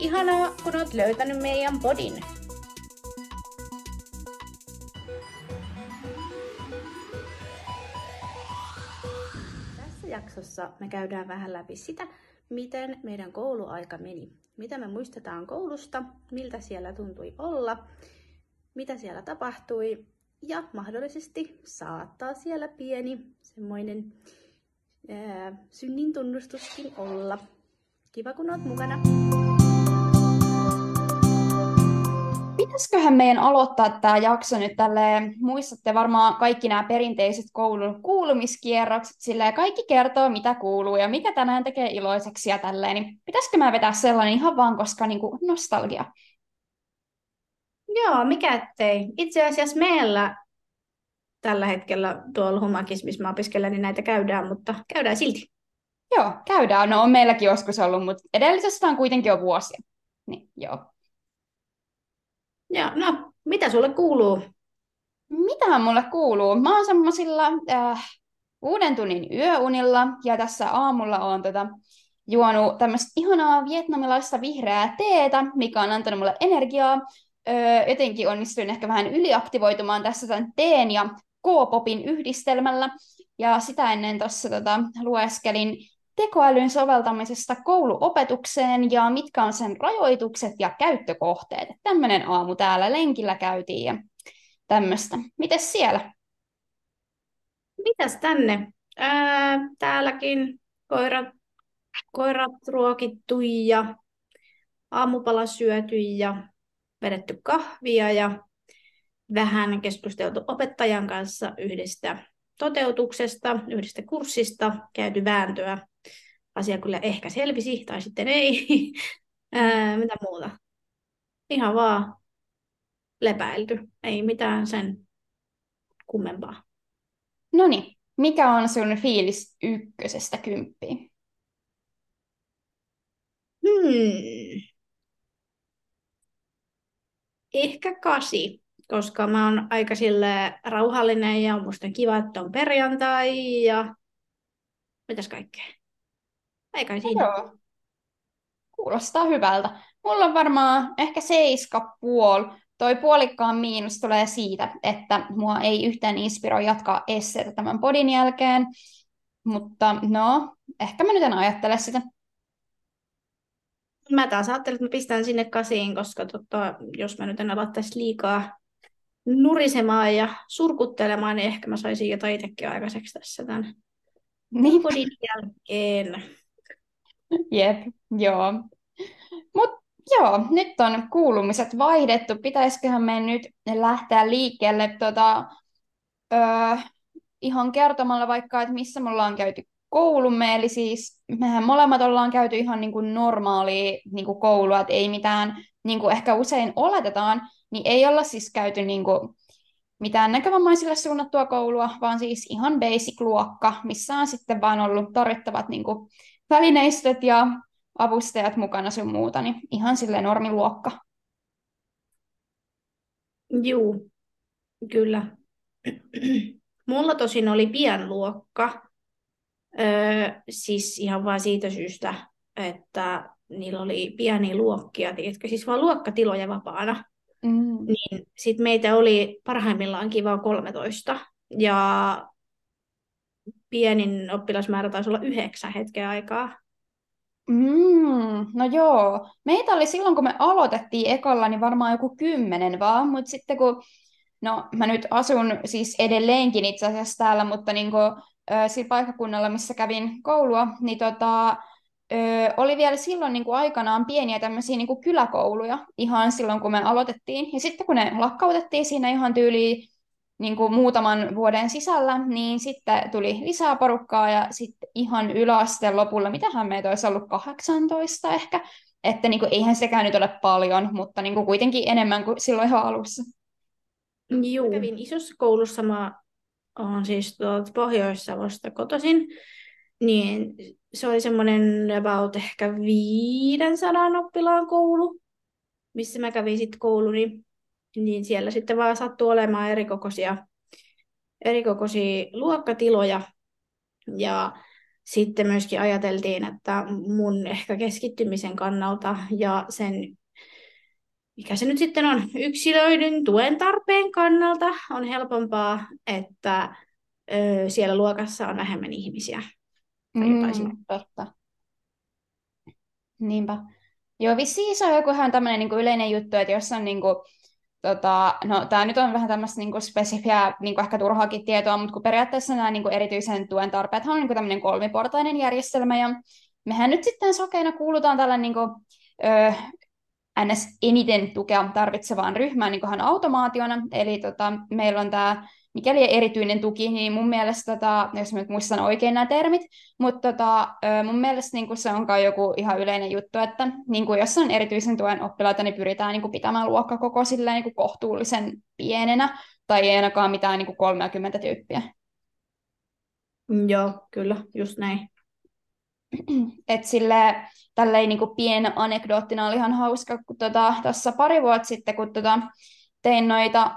Ihanaa, kun oot löytänyt meidän podin. Tässä jaksossa me käydään vähän läpi sitä, miten meidän kouluaika meni. Mitä me muistetaan koulusta, miltä siellä tuntui olla, mitä siellä tapahtui ja mahdollisesti saattaa siellä pieni semmoinen ää, synnin tunnustuskin olla. Kiva kun oot mukana. Pitäisiköhän meidän aloittaa tämä jakso nyt tälleen, muistatte varmaan kaikki nämä perinteiset koulun kuulumiskierrokset, sillä kaikki kertoo mitä kuuluu ja mikä tänään tekee iloiseksi ja tälleen, niin pitäisikö mä vetää sellainen ihan vaan, koska niinku nostalgia. Joo, mikä ettei. Itse asiassa meillä tällä hetkellä tuolla Humakissa, missä mä opiskelen, niin näitä käydään, mutta käydään silti. Joo, käydään. No on meilläkin joskus ollut, mutta edellisestä on kuitenkin jo vuosia. Niin, joo. Ja no, mitä sulle kuuluu? Mitähän mulle kuuluu? Mä oon semmoisilla äh, uuden tunnin yöunilla ja tässä aamulla on tota, juonut tämmöistä ihanaa vietnamilaista vihreää teetä, mikä on antanut mulle energiaa. Öö, jotenkin onnistuin ehkä vähän yliaktivoitumaan tässä tämän teen ja K-popin yhdistelmällä. Ja sitä ennen tuossa tota, lueskelin tekoälyn soveltamisesta kouluopetukseen ja mitkä on sen rajoitukset ja käyttökohteet. Tämmöinen aamu täällä lenkillä käytiin ja tämmöistä. Mites siellä? Mitäs tänne? Ää, täälläkin koirat, koirat ruokittu ja aamupala syöty ja vedetty kahvia ja vähän keskusteltu opettajan kanssa yhdestä toteutuksesta, yhdestä kurssista, käyty vääntöä. Asia kyllä ehkä selvisi, tai sitten ei. Ää, mitä muuta? Ihan vaan lepäilty. Ei mitään sen kummempaa. No niin, mikä on sun fiilis ykkösestä kymppiin? Hmm. Ehkä kasi, koska mä oon aika sille rauhallinen ja musta on kiva, että on perjantai ja mitäs kaikkea. Eikä siinä. Joo. Kuulostaa hyvältä. Mulla on varmaan ehkä seiska puol. Toi puolikkaan miinus tulee siitä, että mua ei yhtään inspiroi jatkaa esseitä tämän podin jälkeen. Mutta no, ehkä mä nyt en ajattele sitä. Mä taas ajattelin, että mä pistän sinne kasiin, koska tota, jos mä nyt en aloittaisi liikaa nurisemaan ja surkuttelemaan, niin ehkä mä saisin jotain itsekin aikaiseksi tässä tämän Niin. podin jälkeen. Jep, joo. Mut joo, nyt on kuulumiset vaihdettu. Pitäisiköhän me nyt lähteä liikkeelle tota, öö, ihan kertomalla vaikka, että missä me ollaan käyty koulumme. Eli siis mehän molemmat ollaan käyty ihan niin kuin normaalia niin kuin koulua, että ei mitään, niin kuin ehkä usein oletetaan, niin ei olla siis käyty niin kuin mitään näkövammaisille suunnattua koulua, vaan siis ihan basic-luokka, missä on sitten vaan ollut tarvittavat niin kuin välineistöt ja avustajat mukana sun muuta, niin ihan sille normiluokka. Juu, kyllä. Mulla tosin oli pienluokka, öö, siis ihan vain siitä syystä, että niillä oli pieniä luokkia, tiedätkö, siis vaan luokkatiloja vapaana. Mm. Niin sitten meitä oli parhaimmillaan kiva 13, ja pienin oppilasmäärä taisi olla yhdeksän hetken aikaa. Mm, no joo. Meitä oli silloin, kun me aloitettiin ekalla, niin varmaan joku kymmenen vaan, mutta sitten kun, no mä nyt asun siis edelleenkin itse asiassa täällä, mutta niin kuin, ö, sillä paikkakunnalla, missä kävin koulua, niin tota, ö, oli vielä silloin niin kuin aikanaan pieniä tämmöisiä niin kuin kyläkouluja, ihan silloin kun me aloitettiin. Ja sitten kun ne lakkautettiin siinä ihan tyyliin niin kuin muutaman vuoden sisällä, niin sitten tuli lisää porukkaa ja sitten ihan yläasteen lopulla, mitähän meitä olisi ollut 18 ehkä, Että niin kuin, eihän sekään nyt ole paljon, mutta niin kuin, kuitenkin enemmän kuin silloin ihan alussa. Joo. Kävin isossa koulussa, mä olen siis tuolta Pohjois-Savosta kotoisin, niin se oli semmoinen about ehkä 500 oppilaan koulu, missä mä kävin sitten kouluni, niin siellä sitten vaan sattui olemaan erikokoisia, erikokoisia luokkatiloja. Ja sitten myöskin ajateltiin, että mun ehkä keskittymisen kannalta ja sen, mikä se nyt sitten on, yksilöiden tuen tarpeen kannalta on helpompaa, että ö, siellä luokassa on vähemmän ihmisiä. Mm, totta. Niinpä. Joo, vissiin se on joku ihan tämmöinen niin yleinen juttu, että jos on niin kuin, tota, no tämä nyt on vähän tämmöistä niin spesifiä, niin ehkä turhaakin tietoa, mutta kun periaatteessa nämä niin erityisen tuen tarpeet on niin tämmöinen kolmiportainen järjestelmä, ja mehän nyt sitten sokeina kuulutaan tällä niin kuin, ö, ns. eniten tukea tarvitsevaan ryhmään niin automaationa, eli tota, meillä on tämä mikäli erityinen tuki, niin mun mielestä, tota, jos mä nyt muistan oikein nämä termit, mutta tota, mun mielestä niin se onkaan joku ihan yleinen juttu, että niin kuin jos on erityisen tuen oppilaita, niin pyritään niin kuin pitämään luokkakoko silleen, niin kuin kohtuullisen pienenä, tai ei ainakaan mitään niin kuin 30 tyyppiä. Joo, kyllä, just näin. Et sille, tälleen niin kuin anekdoottina oli ihan hauska, kun tuossa tota, pari vuotta sitten, kun tota, tein noita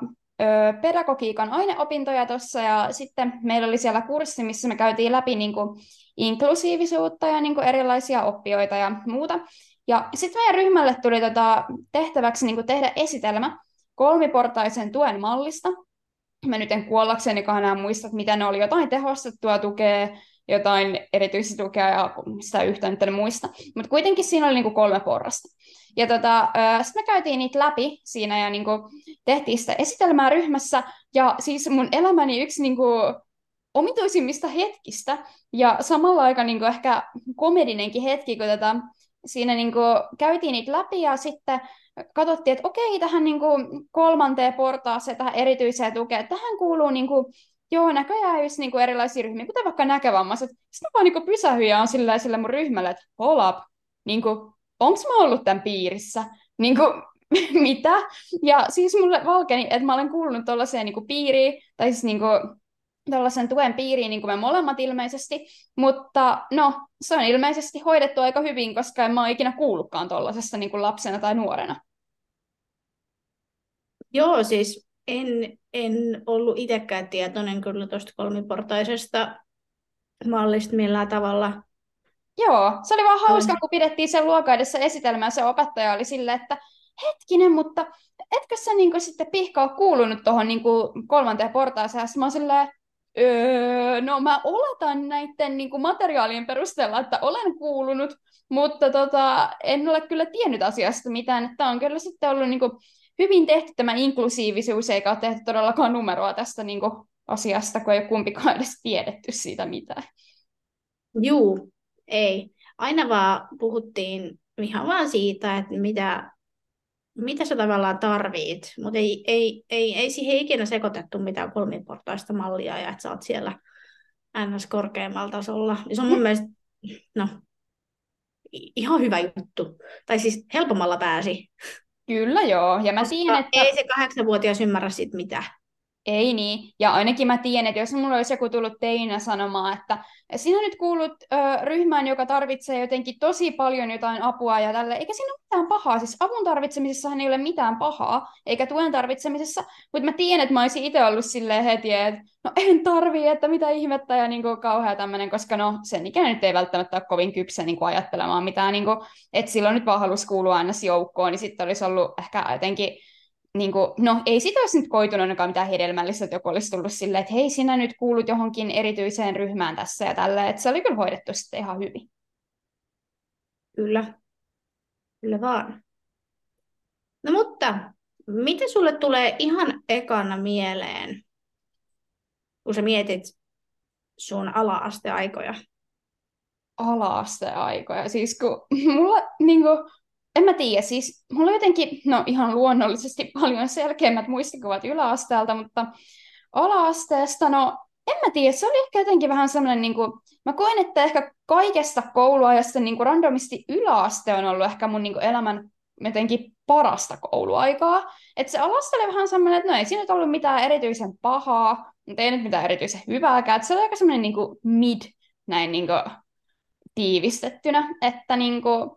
pedagogiikan aineopintoja tuossa ja sitten meillä oli siellä kurssi, missä me käytiin läpi niin kuin inklusiivisuutta ja niin kuin erilaisia oppioita ja muuta. Ja sitten meidän ryhmälle tuli tota tehtäväksi niin kuin tehdä esitelmä kolmiportaisen tuen mallista. Mä nyt en kuollakseni enää muista, että mitä ne oli, jotain tehostettua tukea, jotain erityistä tukea ja sitä yhtä nyt en muista. Mutta kuitenkin siinä oli niinku kolme porrasta. Ja tota, sitten me käytiin niitä läpi siinä ja niinku tehtiin sitä esitelmää ryhmässä. Ja siis mun elämäni yksi niinku omituisimmista hetkistä ja samalla aika niinku ehkä komedinenkin hetki, kun tota, siinä niinku käytiin niitä läpi ja sitten katsottiin, että okei, tähän niinku kolmanteen portaaseen, tähän erityiseen tukeen, tähän kuuluu niinku joo, näköjään just niinku erilaisia ryhmiä, kuten vaikka näkövammaiset. Sitten mä vaan niinku pysähyin ja on sillä, sillä mun ryhmällä, että hold up, niinku, onks mä ollut tämän piirissä? Niinku, mitä? Ja siis mulle valkeni, että mä olen kuulunut tuollaiseen niinku piiriin, tai siis niinku, tällaisen tuen piiriin, niin kuin me molemmat ilmeisesti, mutta no, se on ilmeisesti hoidettu aika hyvin, koska en mä ole ikinä kuullutkaan tuollaisessa niin lapsena tai nuorena. Joo, siis en, en ollut itsekään tietoinen kyllä tuosta kolmiportaisesta mallista millään tavalla. Joo, se oli vaan hauska, kun pidettiin sen luokan edessä esitelmää, se opettaja oli silleen, että hetkinen, mutta etkö sä niin sitten pihkaa kuulunut tuohon niin kolmanteen portaaseen? Mä oon silleen, öö, no mä oletan näiden niin materiaalien perusteella, että olen kuulunut, mutta tota, en ole kyllä tiennyt asiasta mitään. Tämä on kyllä sitten ollut niin kuin, hyvin tehty tämä inklusiivisuus, eikä ole tehty todellakaan numeroa tästä niin kuin, asiasta, kun ei ole kumpikaan edes tiedetty siitä mitään. Juu, ei. Aina vaan puhuttiin ihan vaan siitä, että mitä, mitä sä tavallaan tarvit, mutta ei, ei, ei, ei siihen ikinä sekoitettu mitään kolmiportaista mallia ja että sä oot siellä ns. korkeammalla tasolla. Ja se on mun mm. mielestä, no, ihan hyvä juttu. Tai siis helpommalla pääsi. Kyllä joo, ja mä tiedän, että... Ei se kahdeksanvuotias ymmärrä sit mitään. Ei niin, ja ainakin mä tiedän, että jos mulla olisi joku tullut teinä sanomaan, että sinä nyt kuulut ö, ryhmään, joka tarvitsee jotenkin tosi paljon jotain apua ja tälle, eikä siinä ole mitään pahaa, siis avun tarvitsemisessahan ei ole mitään pahaa, eikä tuen tarvitsemisessa, mutta mä tiedän, että mä olisin itse ollut silleen heti, että no en tarvii, että mitä ihmettä ja niin kauhea tämmöinen, koska no sen ikäinen nyt ei välttämättä ole kovin kypsä niin kuin ajattelemaan mitään, niin kuin, että silloin nyt vaan halusi kuulua aina joukkoon, niin sitten olisi ollut ehkä jotenkin niin kuin, no ei sitä olisi nyt koitunut ainakaan mitään hedelmällistä, että joku olisi tullut silleen, että hei, sinä nyt kuulut johonkin erityiseen ryhmään tässä ja tällä, että se oli kyllä hoidettu sitten ihan hyvin. Kyllä, kyllä vaan. No mutta, mitä sulle tulee ihan ekana mieleen, kun sä mietit sun ala-asteaikoja? Ala-asteaikoja, siis kun mulla niin kuin, en mä tiedä, siis mulla on jotenkin, no ihan luonnollisesti paljon selkeämmät muistikuvat yläasteelta, mutta ala-asteesta, no en mä tiedä, se oli ehkä jotenkin vähän semmoinen, niin kuin, mä koen, että ehkä kaikesta kouluajasta niin kuin randomisti yläaste on ollut ehkä mun niin kuin elämän jotenkin parasta kouluaikaa. Että se alaste oli vähän semmoinen, että no ei siinä ollut mitään erityisen pahaa, mutta ei nyt mitään erityisen hyvääkään. Että se oli aika semmoinen niin kuin mid näin niin kuin tiivistettynä, että niin kuin,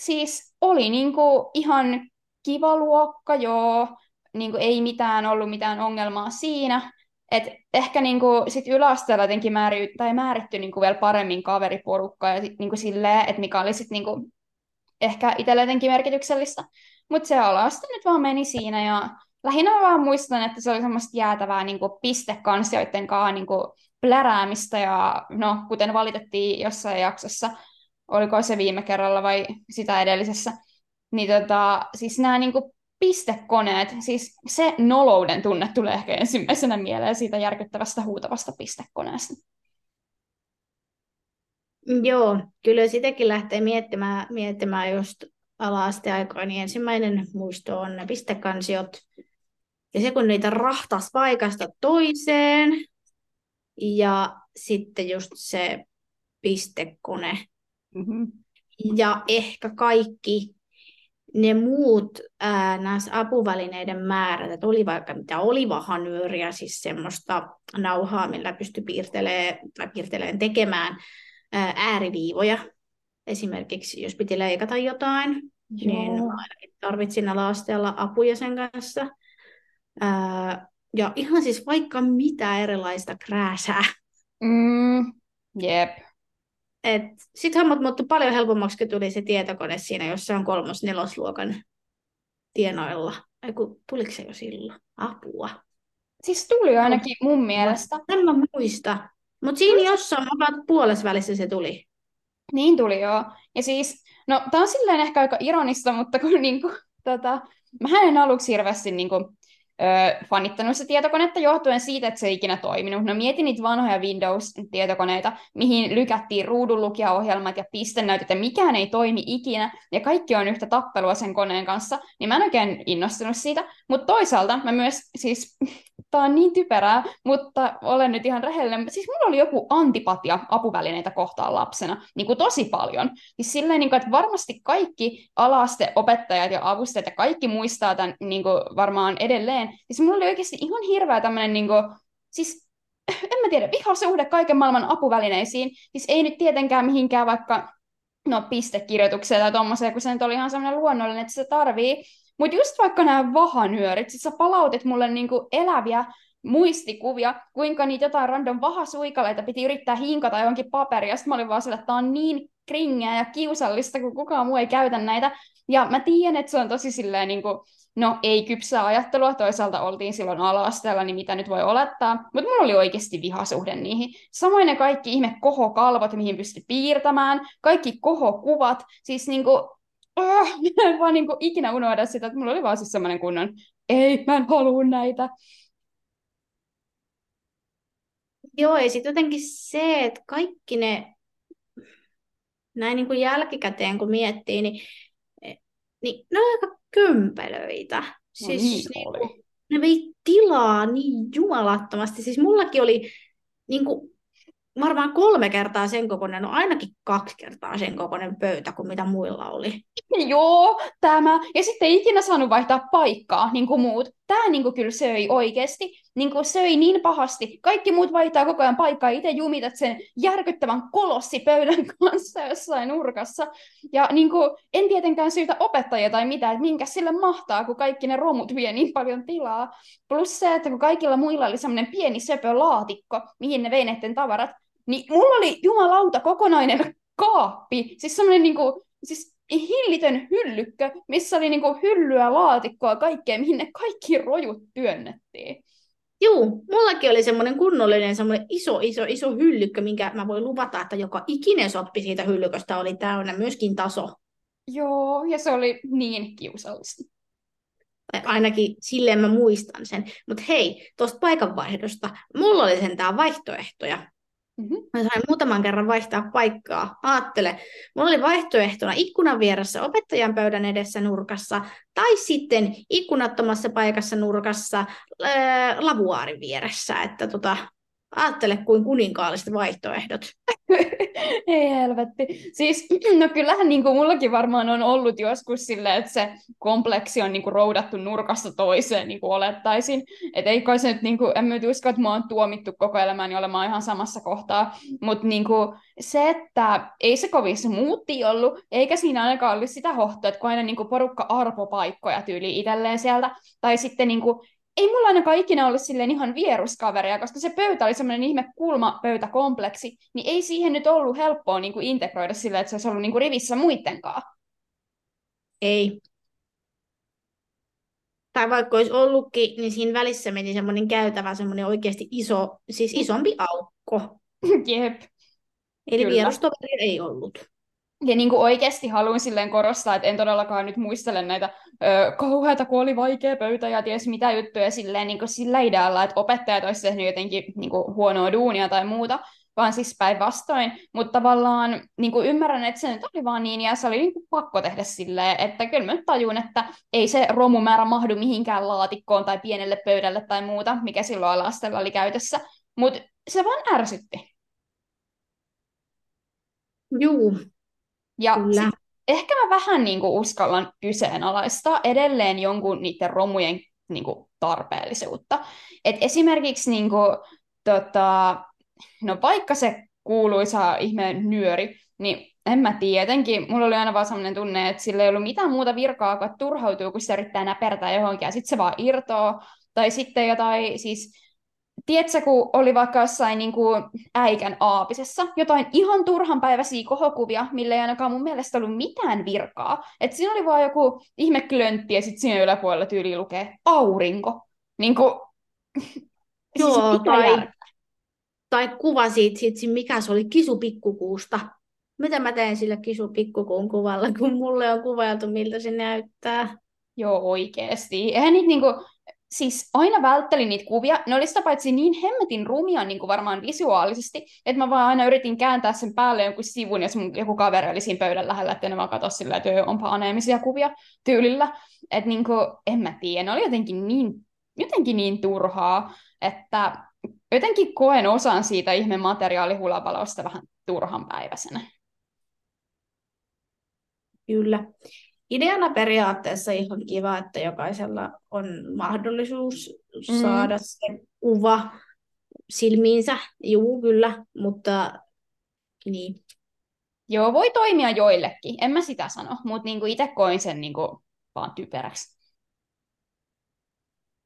siis oli niin kuin ihan kiva luokka, joo, niin kuin ei mitään ollut mitään ongelmaa siinä, et ehkä niinku sit yläasteella jotenkin määri, tai määritty niinku vielä paremmin kaveriporukkaa ja niinku silleen, että mikä oli sit niinku ehkä itselle jotenkin merkityksellistä. Mutta se alasta nyt vaan meni siinä ja lähinnä mä vaan muistan, että se oli semmoista jäätävää niinku pistekansioiden kanssa niinku pläräämistä ja no, kuten valitettiin jossain jaksossa, oliko se viime kerralla vai sitä edellisessä, niin tota, siis nämä niinku pistekoneet, siis se nolouden tunne tulee ehkä ensimmäisenä mieleen siitä järkyttävästä huutavasta pistekoneesta. Joo, kyllä sitäkin lähtee miettimään, miettimään just ala-asteaikaa, niin ensimmäinen muisto on ne pistekansiot. Ja se, kun niitä rahtas paikasta toiseen, ja sitten just se pistekone. Mm-hmm. Ja ehkä kaikki ne muut ää, apuvälineiden määrät, että oli vaikka mitä olivahanyöriä, siis semmoista nauhaa, millä pystyi piirtelemään, tai piirtelemään tekemään ää, ääriviivoja. Esimerkiksi jos piti leikata jotain, Joo. niin ainakin tarvitsin ala-asteella apuja sen kanssa. Ää, ja ihan siis vaikka mitä erilaista krääsää. Mm, jep. Sitten hommat muuttui paljon helpommaksi, kun tuli se tietokone siinä jossain kolmos-nelosluokan tienoilla. Ai kun, tuliko se jo silloin? Apua. Siis tuli ainakin mun mielestä. En mä muista. Mutta siinä jossain puolessa välissä se tuli. Niin tuli joo. Ja siis, no tää on silleen ehkä aika ironista, mutta kun niinku, tota, mä en aluksi hirveästi niinku, ö, fanittanut sitä tietokonetta johtuen siitä, että se ei ikinä toiminut. No mietin niitä vanhoja Windows-tietokoneita, mihin lykättiin ruudunlukijaohjelmat ja pistennäytöt, ja mikään ei toimi ikinä, ja kaikki on yhtä tappelua sen koneen kanssa, niin mä en oikein innostunut siitä. Mutta toisaalta mä myös, siis tää on niin typerää, mutta olen nyt ihan rehellinen. Siis mulla oli joku antipatia apuvälineitä kohtaan lapsena, niin kuin tosi paljon. Siis silleen, niin kuin, että varmasti kaikki opettajat ja avustajat ja kaikki muistaa tämän niin kuin varmaan edelleen. Siis mulla oli oikeasti ihan hirveä tämmöinen, niin kuin, siis en mä tiedä, vihasuhde kaiken maailman apuvälineisiin. Siis ei nyt tietenkään mihinkään vaikka no, pistekirjoituksia tai tuommoisia, kun se nyt oli ihan semmoinen luonnollinen, että se tarvii. Mutta just vaikka nämä vahanyörit, siis sä palautit mulle niinku eläviä muistikuvia, kuinka niitä jotain random vahasuikaleita piti yrittää hinkata johonkin paperia. Sitten mä olin vaan sillä, että tämä on niin kringeä ja kiusallista, kun kukaan muu ei käytä näitä. Ja mä tiedän, että se on tosi silleen, niin kuin, no ei kypsää ajattelua, toisaalta oltiin silloin ala niin mitä nyt voi olettaa, mutta mulla oli oikeasti vihasuhde niihin. Samoin ne kaikki ihme kohokalvot, mihin pystyi piirtämään, kaikki kohokuvat, siis niin kuin, oh, en vaan niin kuin ikinä unohda sitä, että mulla oli vaan siis semmoinen kunnon, ei, mä en halua näitä. Joo, ja sitten jotenkin se, että kaikki ne, näin niin kuin jälkikäteen kun miettii, niin, niin ne on aika kömpelöitä. No, siis niin niin kuin, ne vei tilaa niin jumalattomasti. Siis mullakin oli niin kuin, varmaan kolme kertaa sen kokoinen, no ainakin kaksi kertaa sen kokoinen pöytä kuin mitä muilla oli. Joo, tämä. Ja sitten ei ikinä saanut vaihtaa paikkaa, niin kuin muut. Tämä niin kuin kyllä söi oikeasti. Niin kuin söi niin pahasti. Kaikki muut vaihtaa koko ajan paikkaa. Itse jumitat sen järkyttävän kolossipöydän kanssa jossain nurkassa. Ja niin kuin, en tietenkään syytä opettajia tai mitään, että minkä sille mahtaa, kun kaikki ne romut vie niin paljon tilaa. Plus se, että kun kaikilla muilla oli semmoinen pieni söpö laatikko, mihin ne vei tavarat, niin mulla oli jumalauta kokonainen kaappi. Siis semmoinen niin kuin, siis hillitön hyllykkö, missä oli niinku hyllyä, laatikkoa, kaikkea, mihin ne kaikki rojut työnnettiin. Joo, mullakin oli semmoinen kunnollinen, semmoinen iso, iso, iso hyllykkö, minkä mä voin luvata, että joka ikinen soppi siitä hyllyköstä oli täynnä, myöskin taso. Joo, ja se oli niin kiusallista. Ainakin silleen mä muistan sen. Mutta hei, tuosta paikanvaihdosta. Mulla oli sentään vaihtoehtoja. Mm-hmm. Mä sain muutaman kerran vaihtaa paikkaa. Aattele, mulla oli vaihtoehtona ikkunan vieressä opettajan pöydän edessä nurkassa tai sitten ikkunattomassa paikassa nurkassa ää, lavuaarin vieressä. Että tota, Ajattele kuin kuninkaalliset vaihtoehdot. Ei helvetti. Siis, no kyllähän niin kuin mullakin varmaan on ollut joskus silleen, että se kompleksi on niin kuin roudattu nurkasta toiseen, niin kuin olettaisin. Että ei kai se nyt, niin kuin, en mä usko, että mä oon tuomittu koko elämäni olemaan ihan samassa kohtaa. Mutta niin kuin, se, että ei se kovin se muutti ollut, eikä siinä ainakaan ollut sitä hohtoa, että kun aina niin kuin porukka arpopaikkoja tyyli itselleen sieltä, tai sitten niin kuin, ei mulla ainakaan ikinä ollut silleen ihan vieruskaveria, koska se pöytä oli semmoinen ihme kulmapöytäkompleksi, niin ei siihen nyt ollut helppoa niin kuin integroida silleen, että se olisi ollut niin kuin rivissä muittenkaan. Ei. Tai vaikka olisi ollutkin, niin siinä välissä meni semmoinen käytävä, semmoinen oikeasti iso, siis isompi aukko. Jep. Eli vierustoveri ei ollut. Ja niin kuin oikeasti haluan silleen korostaa, että en todellakaan nyt muistele näitä ö, kauheita, kun oli vaikea pöytä ja ties mitä juttuja silleen niin kuin sillä idealla, että opettajat olisivat tehnyt jotenkin niin kuin huonoa duunia tai muuta, vaan siis päinvastoin. Mutta tavallaan niin kuin ymmärrän, että se nyt oli vaan niin, ja se oli niin kuin pakko tehdä silleen, että kyllä mä tajun, että ei se romumäärä mahdu mihinkään laatikkoon tai pienelle pöydälle tai muuta, mikä silloin alastella oli käytössä. Mutta se vaan ärsytti. Juu, ja sit ehkä mä vähän niin kuin uskallan kyseenalaistaa edelleen jonkun niiden romujen niin kuin tarpeellisuutta. Et esimerkiksi niin kuin, tota, no vaikka se kuuluisa ihmeen nyöri, niin en mä tiedä, jotenkin mulla oli aina vaan sellainen tunne, että sillä ei ollut mitään muuta virkaa, kun turhautuu, kun se yrittää näpertää johonkin, ja sitten se vaan irtoaa. Tai sitten jotain, siis tiedätkö, kun oli vaikka jossain niin kuin äikän aapisessa jotain ihan turhan päiväisiä kohokuvia, millä ei ainakaan mun mielestä ollut mitään virkaa. Että siinä oli vaan joku ihme klöntti ja sitten siinä yläpuolella tyyli lukee aurinko. Niin kuin, Joo, siis tai, tai kuva siitä, siitä, mikä se oli, kisupikkukuusta. Mitä mä teen sillä kisupikkukuun kuvalla, kun mulle on kuvailtu, miltä se näyttää? Joo, oikeasti. Eihän niitä niinku, siis aina välttelin niitä kuvia. Ne oli sitä paitsi niin hemmetin rumia niin kuin varmaan visuaalisesti, että mä vaan aina yritin kääntää sen päälle jonkun sivun, ja mun joku kaveri oli siinä pöydän lähellä, että ne vaan katsoa sillä, että onpa aneemisia kuvia tyylillä. Että niin kuin, en mä tiedä, ne oli jotenkin niin, jotenkin niin turhaa, että jotenkin koen osan siitä ihme materiaalihulapalosta vähän turhan päiväisenä. Kyllä ideana periaatteessa ihan kiva, että jokaisella on mahdollisuus mm. saada se kuva silmiinsä. Juu, kyllä, mutta niin. Joo, voi toimia joillekin, en mä sitä sano, mutta niinku itse koin sen niinku vaan typeräksi.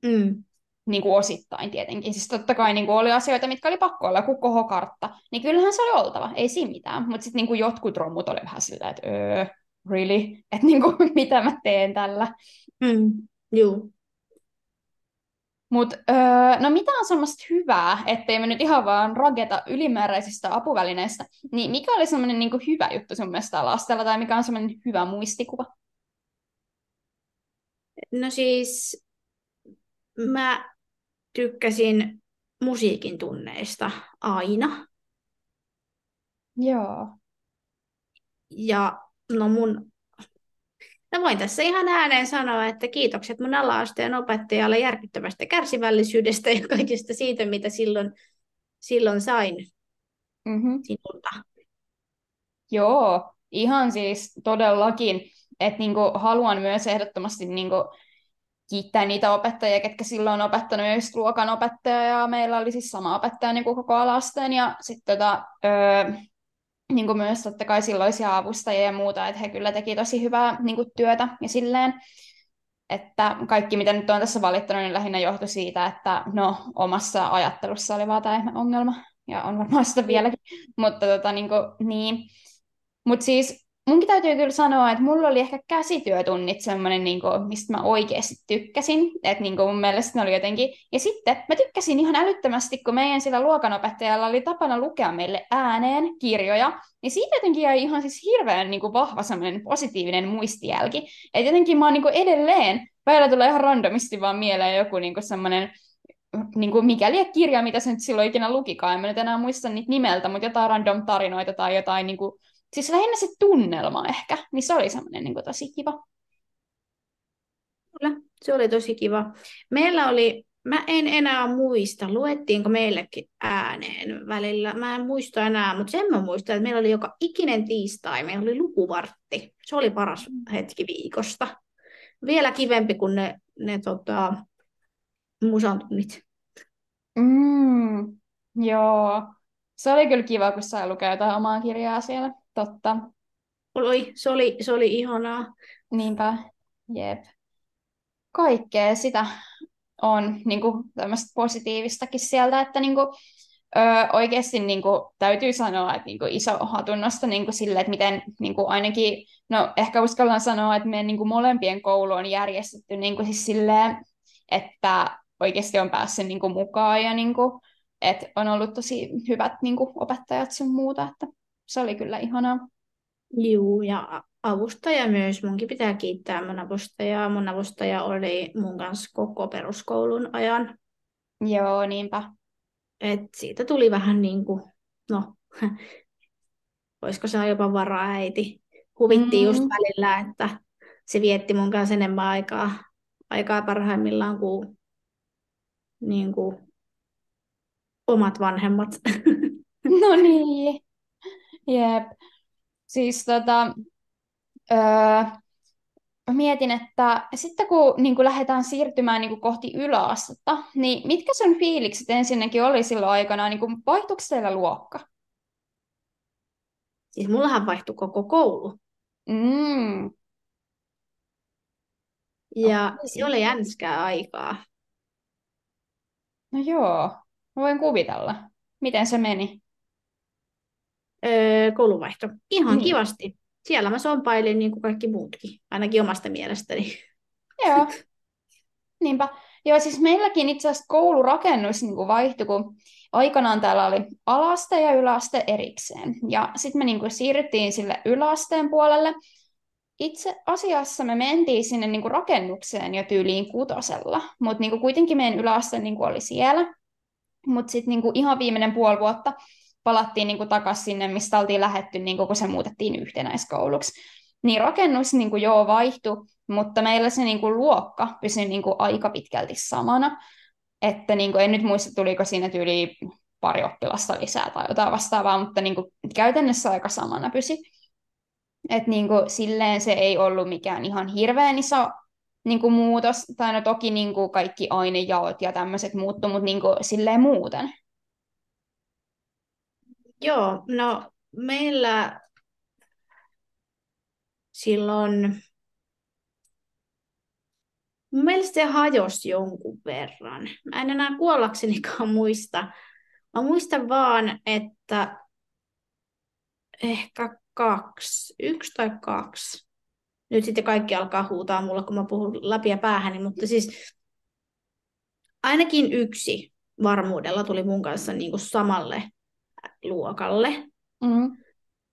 Mm. Niin kuin osittain tietenkin. Siis totta kai niin kuin oli asioita, mitkä oli pakko olla, kuin kohokartta. Niin kyllähän se oli oltava, ei siinä mitään. Mutta sitten niin jotkut romut oli vähän sillä, että öö, really, että niin kuin, mitä mä teen tällä. Mm, juu. Mutta öö, no mitä on semmoista hyvää, ettei me nyt ihan vaan rageta ylimääräisistä apuvälineistä, niin mikä oli semmoinen niin hyvä juttu sun mielestä lastella, tai mikä on semmoinen hyvä muistikuva? No siis mä tykkäsin musiikin tunneista aina. Joo. Ja no mun No voin tässä ihan ääneen sanoa, että kiitokset mun ala-asteen opettajalle järkyttävästä kärsivällisyydestä ja kaikesta siitä, mitä silloin, silloin sain mm-hmm. sinulta. Joo, ihan siis todellakin, että niinku haluan myös ehdottomasti niinku kiittää niitä opettajia, ketkä silloin on opettanut just luokan opettaja, ja meillä oli siis sama opettaja niin kuin koko alasteen, ja sitten tota, öö, niin kuin myös totta kai silloisia avustajia ja muuta, että he kyllä teki tosi hyvää niin kuin työtä ja silleen, että kaikki mitä nyt on tässä valittanut, niin lähinnä johtui siitä, että no omassa ajattelussa oli vaan tämä ongelma ja on varmaan sitä vieläkin, mutta tota, niin, kuin, niin. Mut siis munkin täytyy kyllä sanoa, että mulla oli ehkä käsityötunnit semmoinen, niin kuin, mistä mä oikeasti tykkäsin. Että niin kuin mun mielestä ne oli jotenkin... Ja sitten mä tykkäsin ihan älyttömästi, kun meidän sillä luokanopettajalla oli tapana lukea meille ääneen kirjoja. Niin siitä jotenkin jäi ihan siis hirveän niin kuin vahva semmoinen positiivinen muistijälki. Että jotenkin mä oon niin kuin edelleen, välillä tulee ihan randomisti vaan mieleen joku niin kuin semmoinen niin kuin mikäli kirja, mitä se nyt silloin ikinä lukikaan, en mä nyt enää muista niitä nimeltä, mutta jotain random tarinoita tai jotain niin kuin siis lähinnä se tunnelma ehkä, niin se oli semmoinen niin tosi kiva. Kyllä, se oli tosi kiva. Meillä oli Mä en enää muista, luettiinko meillekin ääneen välillä. Mä en muista enää, mutta sen mä muistan, että meillä oli joka ikinen tiistai, meillä oli lukuvartti. Se oli paras hetki viikosta. Vielä kivempi kuin ne, ne tota, musatunnit. Mm, joo. Se oli kyllä kiva, kun sai lukea jotain omaa kirjaa siellä. Totta. Oli, se oli, se oli ihanaa. Niinpä, jep. Kaikkea sitä on niin kuin, tämmöistä positiivistakin sieltä, että niin kuin, ö, oikeasti niin kuin, täytyy sanoa, että niin kuin, iso hatunnosta niin kuin, sille, että miten niin kuin, ainakin, no ehkä uskallan sanoa, että meidän niin kuin, molempien koulu on järjestetty niin kuin, siis silleen, että oikeasti on päässyt niin kuin, mukaan ja niin kuin, että on ollut tosi hyvät niin kuin, opettajat sun muuta, että se oli kyllä ihanaa. Juu, ja avustaja myös. Munkin pitää kiittää mun avustajaa. Mun avustaja oli mun kanssa koko peruskoulun ajan. Joo, niinpä. Et siitä tuli vähän niin kuin, no, voisiko se jopa varaäiti. Huvittiin mm. just välillä, että se vietti mun kanssa enemmän aikaa, aikaa parhaimmillaan kuin, niin kuin omat vanhemmat. No niin, jep. Siis tota, öö, mietin, että sitten kun niin kuin lähdetään siirtymään niin kuin kohti yläastetta, niin mitkä sun fiilikset ensinnäkin oli silloin aikana, niin kuin vaihtuiko teillä luokka? Siis mullahan vaihtui koko koulu. Mm. Ja okay. se oli jänskää aikaa. No joo, voin kuvitella. Miten se meni? Öö, kouluvaihto. Ihan niin. kivasti siellä mä sompailin niin kuin kaikki muutkin, ainakin omasta mielestäni. Joo, niinpä. Joo, siis meilläkin itse asiassa koulurakennus niin kuin vaihtui, kun aikanaan täällä oli alaste ja yläaste erikseen. Ja sitten me niin kuin siirryttiin sille yläasteen puolelle. Itse asiassa me mentiin sinne niin kuin rakennukseen jo tyyliin kutosella, mutta niin kuitenkin meidän yläaste niin kuin oli siellä. Mutta sitten niin ihan viimeinen puoli vuotta palattiin niin takaisin sinne, mistä oltiin lähetty, niin kun se muutettiin yhtenäiskouluksi. Niin rakennus niin kuin joo vaihtui, mutta meillä se niin kuin luokka pysyi niin kuin aika pitkälti samana. Että niin kuin, en nyt muista, tuliko siinä tyyli pari oppilasta lisää tai jotain vastaavaa, mutta niin kuin, käytännössä aika samana pysy. Että niin kuin, silleen se ei ollut mikään ihan hirveän iso niin kuin muutos, tai no toki niin kuin kaikki ainejaot ja tämmöiset muuttu, mutta niin kuin, silleen muuten. Joo, no meillä silloin, mielestä se hajosi jonkun verran. Mä en enää kuollaksenikaan muista. Mä muistan vaan, että ehkä kaksi, yksi tai kaksi. Nyt sitten kaikki alkaa huutaa mulla, kun mä puhun läpi ja päähäni, mutta siis ainakin yksi varmuudella tuli mun kanssa niin kuin samalle luokalle. Mm.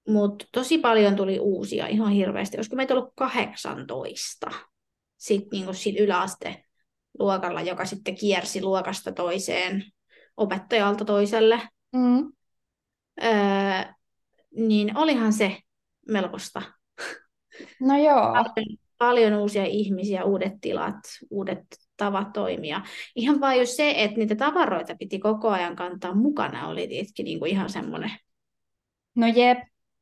Mutta tosi paljon tuli uusia ihan hirveästi. Olisiko meitä ollut 18 sitten niinku sit yläaste luokalla, joka sitten kiersi luokasta toiseen, opettajalta toiselle. Mm. Öö, niin olihan se melkoista. No joo. Paljon, uusia ihmisiä, uudet tilat, uudet tavat toimia. Ihan vain jo se, että niitä tavaroita piti koko ajan kantaa mukana, oli tietenkin niin kuin ihan semmoinen. No jep,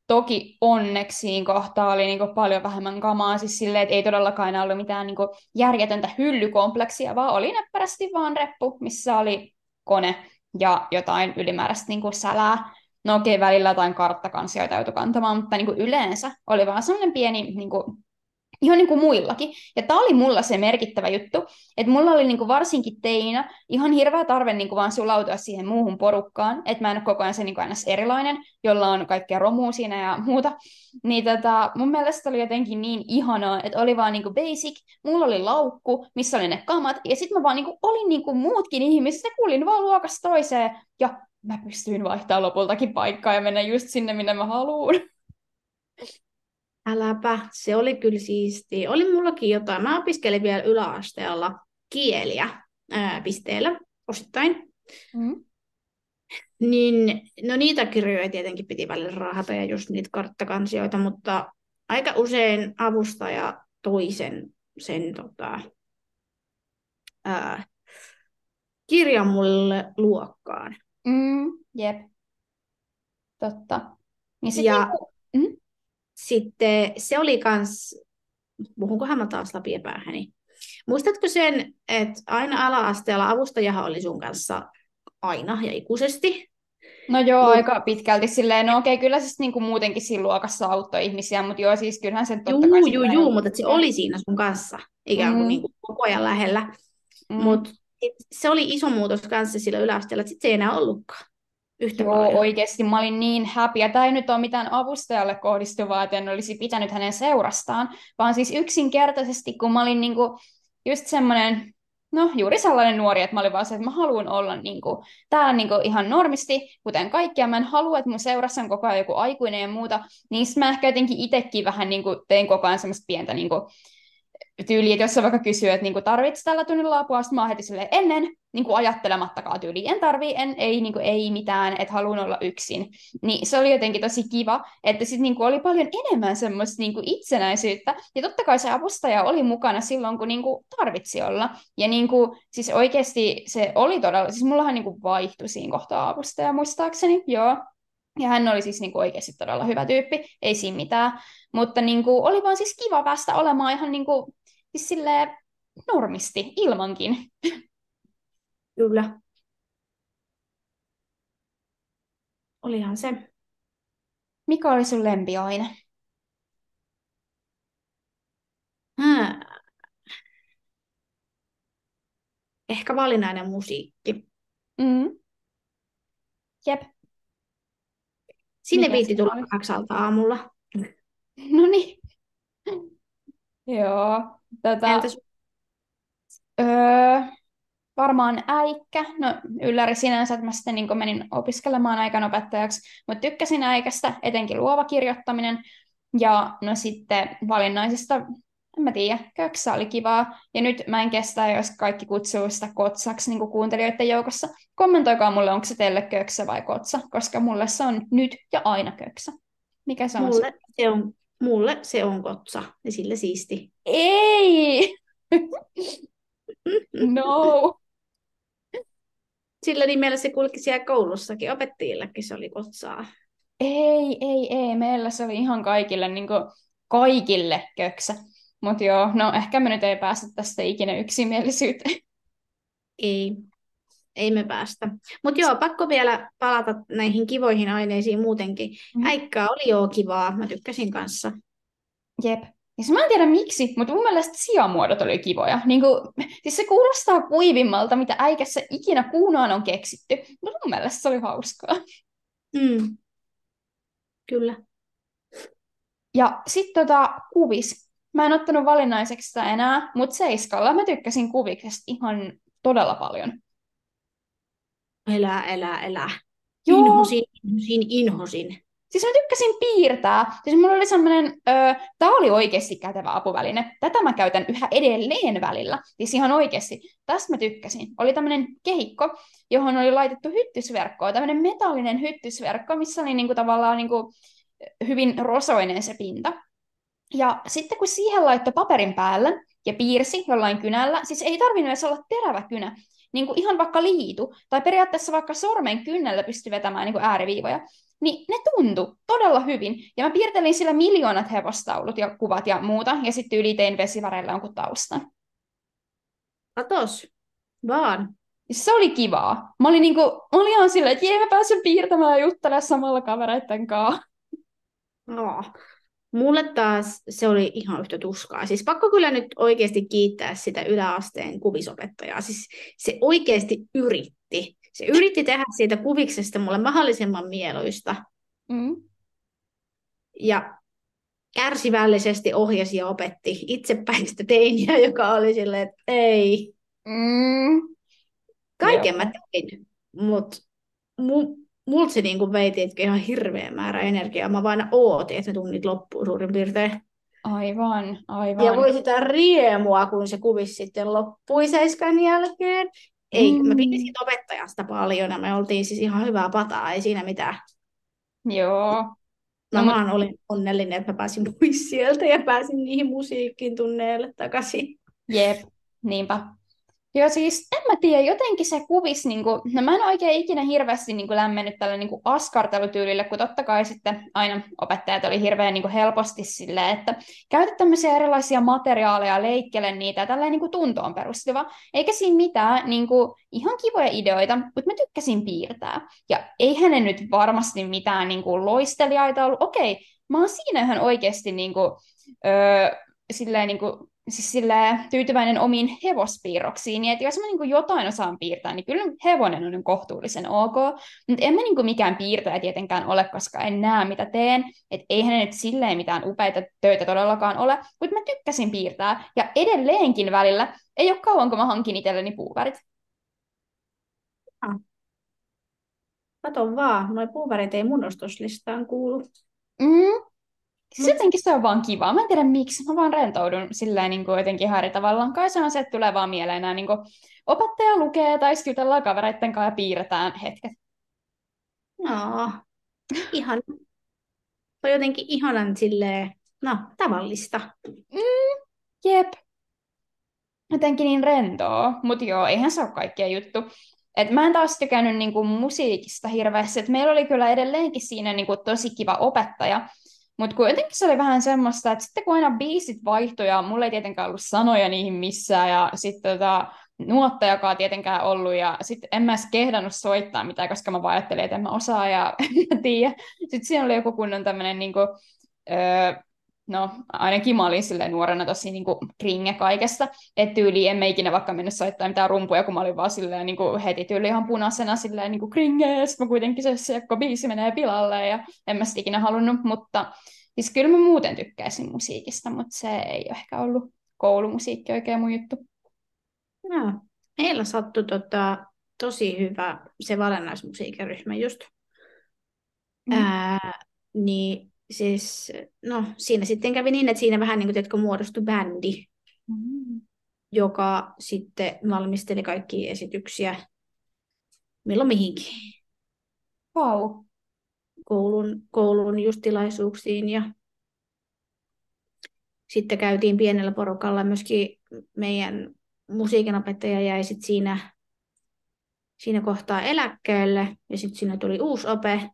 toki onneksi siinä kohtaa oli niin kuin paljon vähemmän kamaa, siis silleen, että ei todellakaan enää ollut mitään niin kuin järjetöntä hyllykompleksia, vaan oli näppärästi vaan reppu, missä oli kone ja jotain ylimääräistä niin kuin sälää. No okei, välillä jotain karttakansioita joutui kantamaan, mutta niin kuin yleensä oli vaan semmoinen pieni niin kuin ihan niin kuin muillakin. Ja tämä oli mulla se merkittävä juttu, että mulla oli niin kuin varsinkin teinä ihan hirveä tarve niin kuin vaan sulautua siihen muuhun porukkaan, että mä en ole koko ajan se niin kuin aina erilainen, jolla on kaikkea romua siinä ja muuta. Niin tota, mun mielestä oli jotenkin niin ihanaa, että oli vaan niin kuin basic, mulla oli laukku, missä oli ne kamat, ja sitten mä vaan niin kuin olin niin kuin muutkin ihmiset, ja kuulin vaan luokasta toiseen, ja mä pystyin vaihtamaan lopultakin paikkaa ja mennä just sinne, minne mä haluan. Äläpä, se oli kyllä siisti. Oli mullakin jotain. Mä opiskelin vielä yläasteella kieliä ää, pisteellä osittain. Mm. Niin, no niitä kirjoja tietenkin piti välillä raahata ja just niitä karttakansioita, mutta aika usein avustaja toi sen, sen tota, ää, kirjan mulle luokkaan. Mm, jep. Totta. Niin Ja niinku, mm? Sitten se oli kans, puhunkohan mä taas läpi päähäni. Muistatko sen, että aina ala-asteella avustajahan oli sun kanssa aina ja ikuisesti? No joo, Mut, aika pitkälti silleen, no okei, kyllä se sit niinku muutenkin siinä luokassa auttoi ihmisiä, mutta joo, siis kyllähän se totta kai juu, sit juu, juu, oli mutta se oli siinä sun kanssa ikään kuin, Mm, niin kuin koko ajan lähellä. mm. Mutta se oli iso muutos kanssa sillä yläasteella, että sit se ei enää ollutkaan yhtä Joo, paljon. oikeasti mä olin niin. Ja tämä ei nyt ole mitään avustajalle kohdistuvaa, että en olisi pitänyt hänen seurastaan, vaan siis yksinkertaisesti, kun mä olin niinku just semmoinen, no juuri sellainen nuori, että mä olin vaan se, että mä haluan olla niinku, täällä niinku ihan normisti, kuten kaikkia. Mä en halua, että mun seurassa on koko ajan joku aikuinen ja muuta. Niin mä ehkä jotenkin itsekin vähän niinku tein koko ajan semmoista pientä niinku, tyyli, että jos sä vaikka kysyy, että niinku, tarvitset tällä tunnilla apua, sitten mä oon heti silleen, ennen, niinku, ajattelemattakaan tyyli, en tarvii, en, ei, niinku, ei mitään, että haluan olla yksin. Niin se oli jotenkin tosi kiva, että sitten niinku, oli paljon enemmän semmoista niinku, itsenäisyyttä, ja totta kai se avustaja oli mukana silloin, kun niinku, tarvitsi olla. Ja niinku, siis oikeasti se oli todella, siis mullahan niinku, vaihtui siinä kohtaa avustaja muistaakseni, joo, ja hän oli siis niinku oikeasti todella hyvä tyyppi, ei siinä mitään. Mutta niinku, oli vaan siis kiva päästä olemaan ihan niinku, siis silleen normisti, ilmankin. Kyllä. Olihan se. Mikä oli sun lempiaine? Hää. Ehkä valinnainen musiikki. Mm. Jep. Sinne Mikä viitti tulla oli? kahdeksalta aamulla. No niin. Joo. Tota, Entäs öö, varmaan äikkä. No ylläri sinänsä, että mä sitten niin menin opiskelemaan aikanopettajaksi, mutta tykkäsin äikästä, etenkin luova kirjoittaminen. Ja no sitten valinnaisesta, en mä tiedä, köksä oli kivaa. Ja nyt mä en kestä, jos kaikki kutsuu sitä kotsaksi niin kuuntelijoiden joukossa. Kommentoikaa mulle, onko se teille köksä vai kotsa, koska mulle se on nyt ja aina köksä. Mikä se on mulle se on, mulle se on kotsa ja sillä siisti. Ei! no! Sillä nimellä se kulki siellä koulussakin, opettajillekin se oli kotsaa. Ei, ei, ei. Meillä se oli ihan kaikille, niin kaikille köksä. Mutta joo, no ehkä me nyt ei päästä tästä ikinä yksimielisyyteen. Ei, ei me päästä. Mutta joo, pakko vielä palata näihin kivoihin aineisiin muutenkin. Mm. Äikkää oli joo kivaa, mä tykkäsin kanssa. Jep. Ja siis mä en tiedä miksi, mutta mun mielestä sijamuodot oli kivoja. Niin kuin, siis se kuulostaa kuivimmalta, mitä äikässä ikinä kuunaan on keksitty. Mutta mun mielestä se oli hauskaa. Mm. Kyllä. Ja sitten tota, kuvis. Mä en ottanut valinnaiseksi sitä enää, mutta seiskalla mä tykkäsin kuviksesta ihan todella paljon. Elää, elää, elää. Joo. Inhosin, inhosin, inhosin. Siis mä tykkäsin piirtää. Siis mulla oli semmoinen, öö, tää oli oikeasti kätevä apuväline. Tätä mä käytän yhä edelleen välillä. Siis ihan oikeasti. Tästä mä tykkäsin. Oli tämmöinen kehikko, johon oli laitettu hyttysverkkoa. Tämmöinen metallinen hyttysverkko, missä oli niinku tavallaan niinku hyvin rosoinen se pinta. Ja sitten kun siihen laittoi paperin päälle ja piirsi jollain kynällä, siis ei tarvinnut edes olla terävä kynä, niin kuin ihan vaikka liitu, tai periaatteessa vaikka sormen kynnellä pystyi vetämään niin kuin ääriviivoja, niin ne tuntui todella hyvin. Ja mä piirtelin sillä miljoonat hevostaulut ja kuvat ja muuta, ja sitten yli tein vesiväreillä jonkun taustan. Katos, vaan. Se oli kivaa. Mä olin, niinku, mä olin ihan silleen, että jee, mä pääsen piirtämään ja juttelemaan samalla kavereiden kanssa. No. Mulle taas se oli ihan yhtä tuskaa. Siis pakko kyllä nyt oikeasti kiittää sitä yläasteen kuvisopettajaa. Siis se oikeasti yritti. Se yritti tehdä siitä kuviksesta mulle mahdollisimman mieluista. Mm. Ja kärsivällisesti ohjasi ja opetti itsepäistä teiniä, joka oli silleen, että ei. Mm. Kaiken Joo. mä tein, mutta mu, multa se niinku vei tietenkin ihan hirveä määrä energiaa. Mä vain ootin, että ne tunnit loppuu suurin piirtein. Aivan, aivan. Ja voi sitä riemua, kun se kuvis sitten loppui seiskan jälkeen. Ei, mm. mä pidin siitä opettajasta paljon ja me oltiin siis ihan hyvää pataa, ei siinä mitään. Joo. Mä No, vaan olin onnellinen, että mä pääsin pois sieltä ja pääsin niihin musiikkin tunneille takaisin. Jep, niinpä. Joo, siis en mä tiedä, jotenkin se kuvis, niin kuin, no mä en oikein ikinä hirveästi niin kuin, lämmennyt tällä niin kuin askartelutyylillä, kun totta kai sitten aina opettajat oli hirveän niin kuin, helposti silleen, että käytä tämmöisiä erilaisia materiaaleja, leikkele niitä, tälleen niin kuin, tuntoon perustuva. Eikä siinä mitään, niin kuin, ihan kivoja ideoita, mutta mä tykkäsin piirtää. Ja eihän ne nyt varmasti mitään niin kuin, loistelijaita ollut. Okei, mä oon siinä ihan oikeasti niin kuin, öö, silleen, niin kuin, siis sillä tyytyväinen omiin hevospiirroksiin, niin että jos mä niin jotain osaan piirtää, niin kyllä hevonen on kohtuullisen ok, mutta en mä niin mikään piirtäjä tietenkään ole, koska en näe mitä teen, että eihän ne nyt silleen mitään upeita töitä todellakaan ole, mutta mä tykkäsin piirtää, ja edelleenkin välillä ei ole kauan, kun mä hankin itselleni puuvärit. Ah. Kato vaan, noi puuvärit ei mun ostoslistaan kuulu. Mm, Siis jotenkin se on vaan kiva. Mä en tiedä miksi. Mä vaan rentoudun silleen niin kuin jotenkin eri tavalla. Kai se on se, että tulee vaan mieleen nämä niin kuin opettaja lukee tai sitten jutellaan kavereitten kanssa ja piirretään hetket. No, ihan. On jotenkin ihanan silleen, no, tavallista. Mm, jep. Jotenkin niin rentoa. Mutta joo, eihän se ole kaikkia juttu. Et mä en taas tykännyt niinku musiikista hirveästi. Et meillä oli kyllä edelleenkin siinä niinku tosi kiva opettaja, mutta kuitenkin se oli vähän semmoista, että sitten kun aina biisit vaihtoi ja mulla ei tietenkään ollut sanoja niihin missään ja sitten tota, nuottajakaan tietenkään ollut ja sitten en mä edes kehdannut soittaa mitään, koska mä vaan että en mä osaa ja en tiedä. Sitten siinä oli joku kunnon tämmöinen niinku, no ainakin mä olin silleen nuorena tosi niin kuin kringe kaikesta, että tyyli en mä ikinä vaikka mennä soittaa mitään rumpuja, kun mä olin vaan silleen niin kuin heti tyyli ihan punaisena silleen niin kuin kringe, ja sitten mä kuitenkin se sekko biisi menee pilalle, ja en mä sitä ikinä halunnut, mutta siis kyllä mä muuten tykkäisin musiikista, mutta se ei ole ehkä ollut koulumusiikki oikein mun juttu. No, meillä sattui tota, tosi hyvä se valennaismusiikiryhmä just. Mm. Ää, niin siis, no siinä sitten kävi niin, että siinä vähän niin kuin, että muodostui bändi, mm. joka sitten valmisteli kaikkia esityksiä milloin mihinkin. Wow. Koulun, koulun just tilaisuuksiin ja sitten käytiin pienellä porukalla myöskin meidän musiikinopettaja jäi sitten siinä, siinä kohtaa eläkkeelle ja sitten siinä tuli uusi ope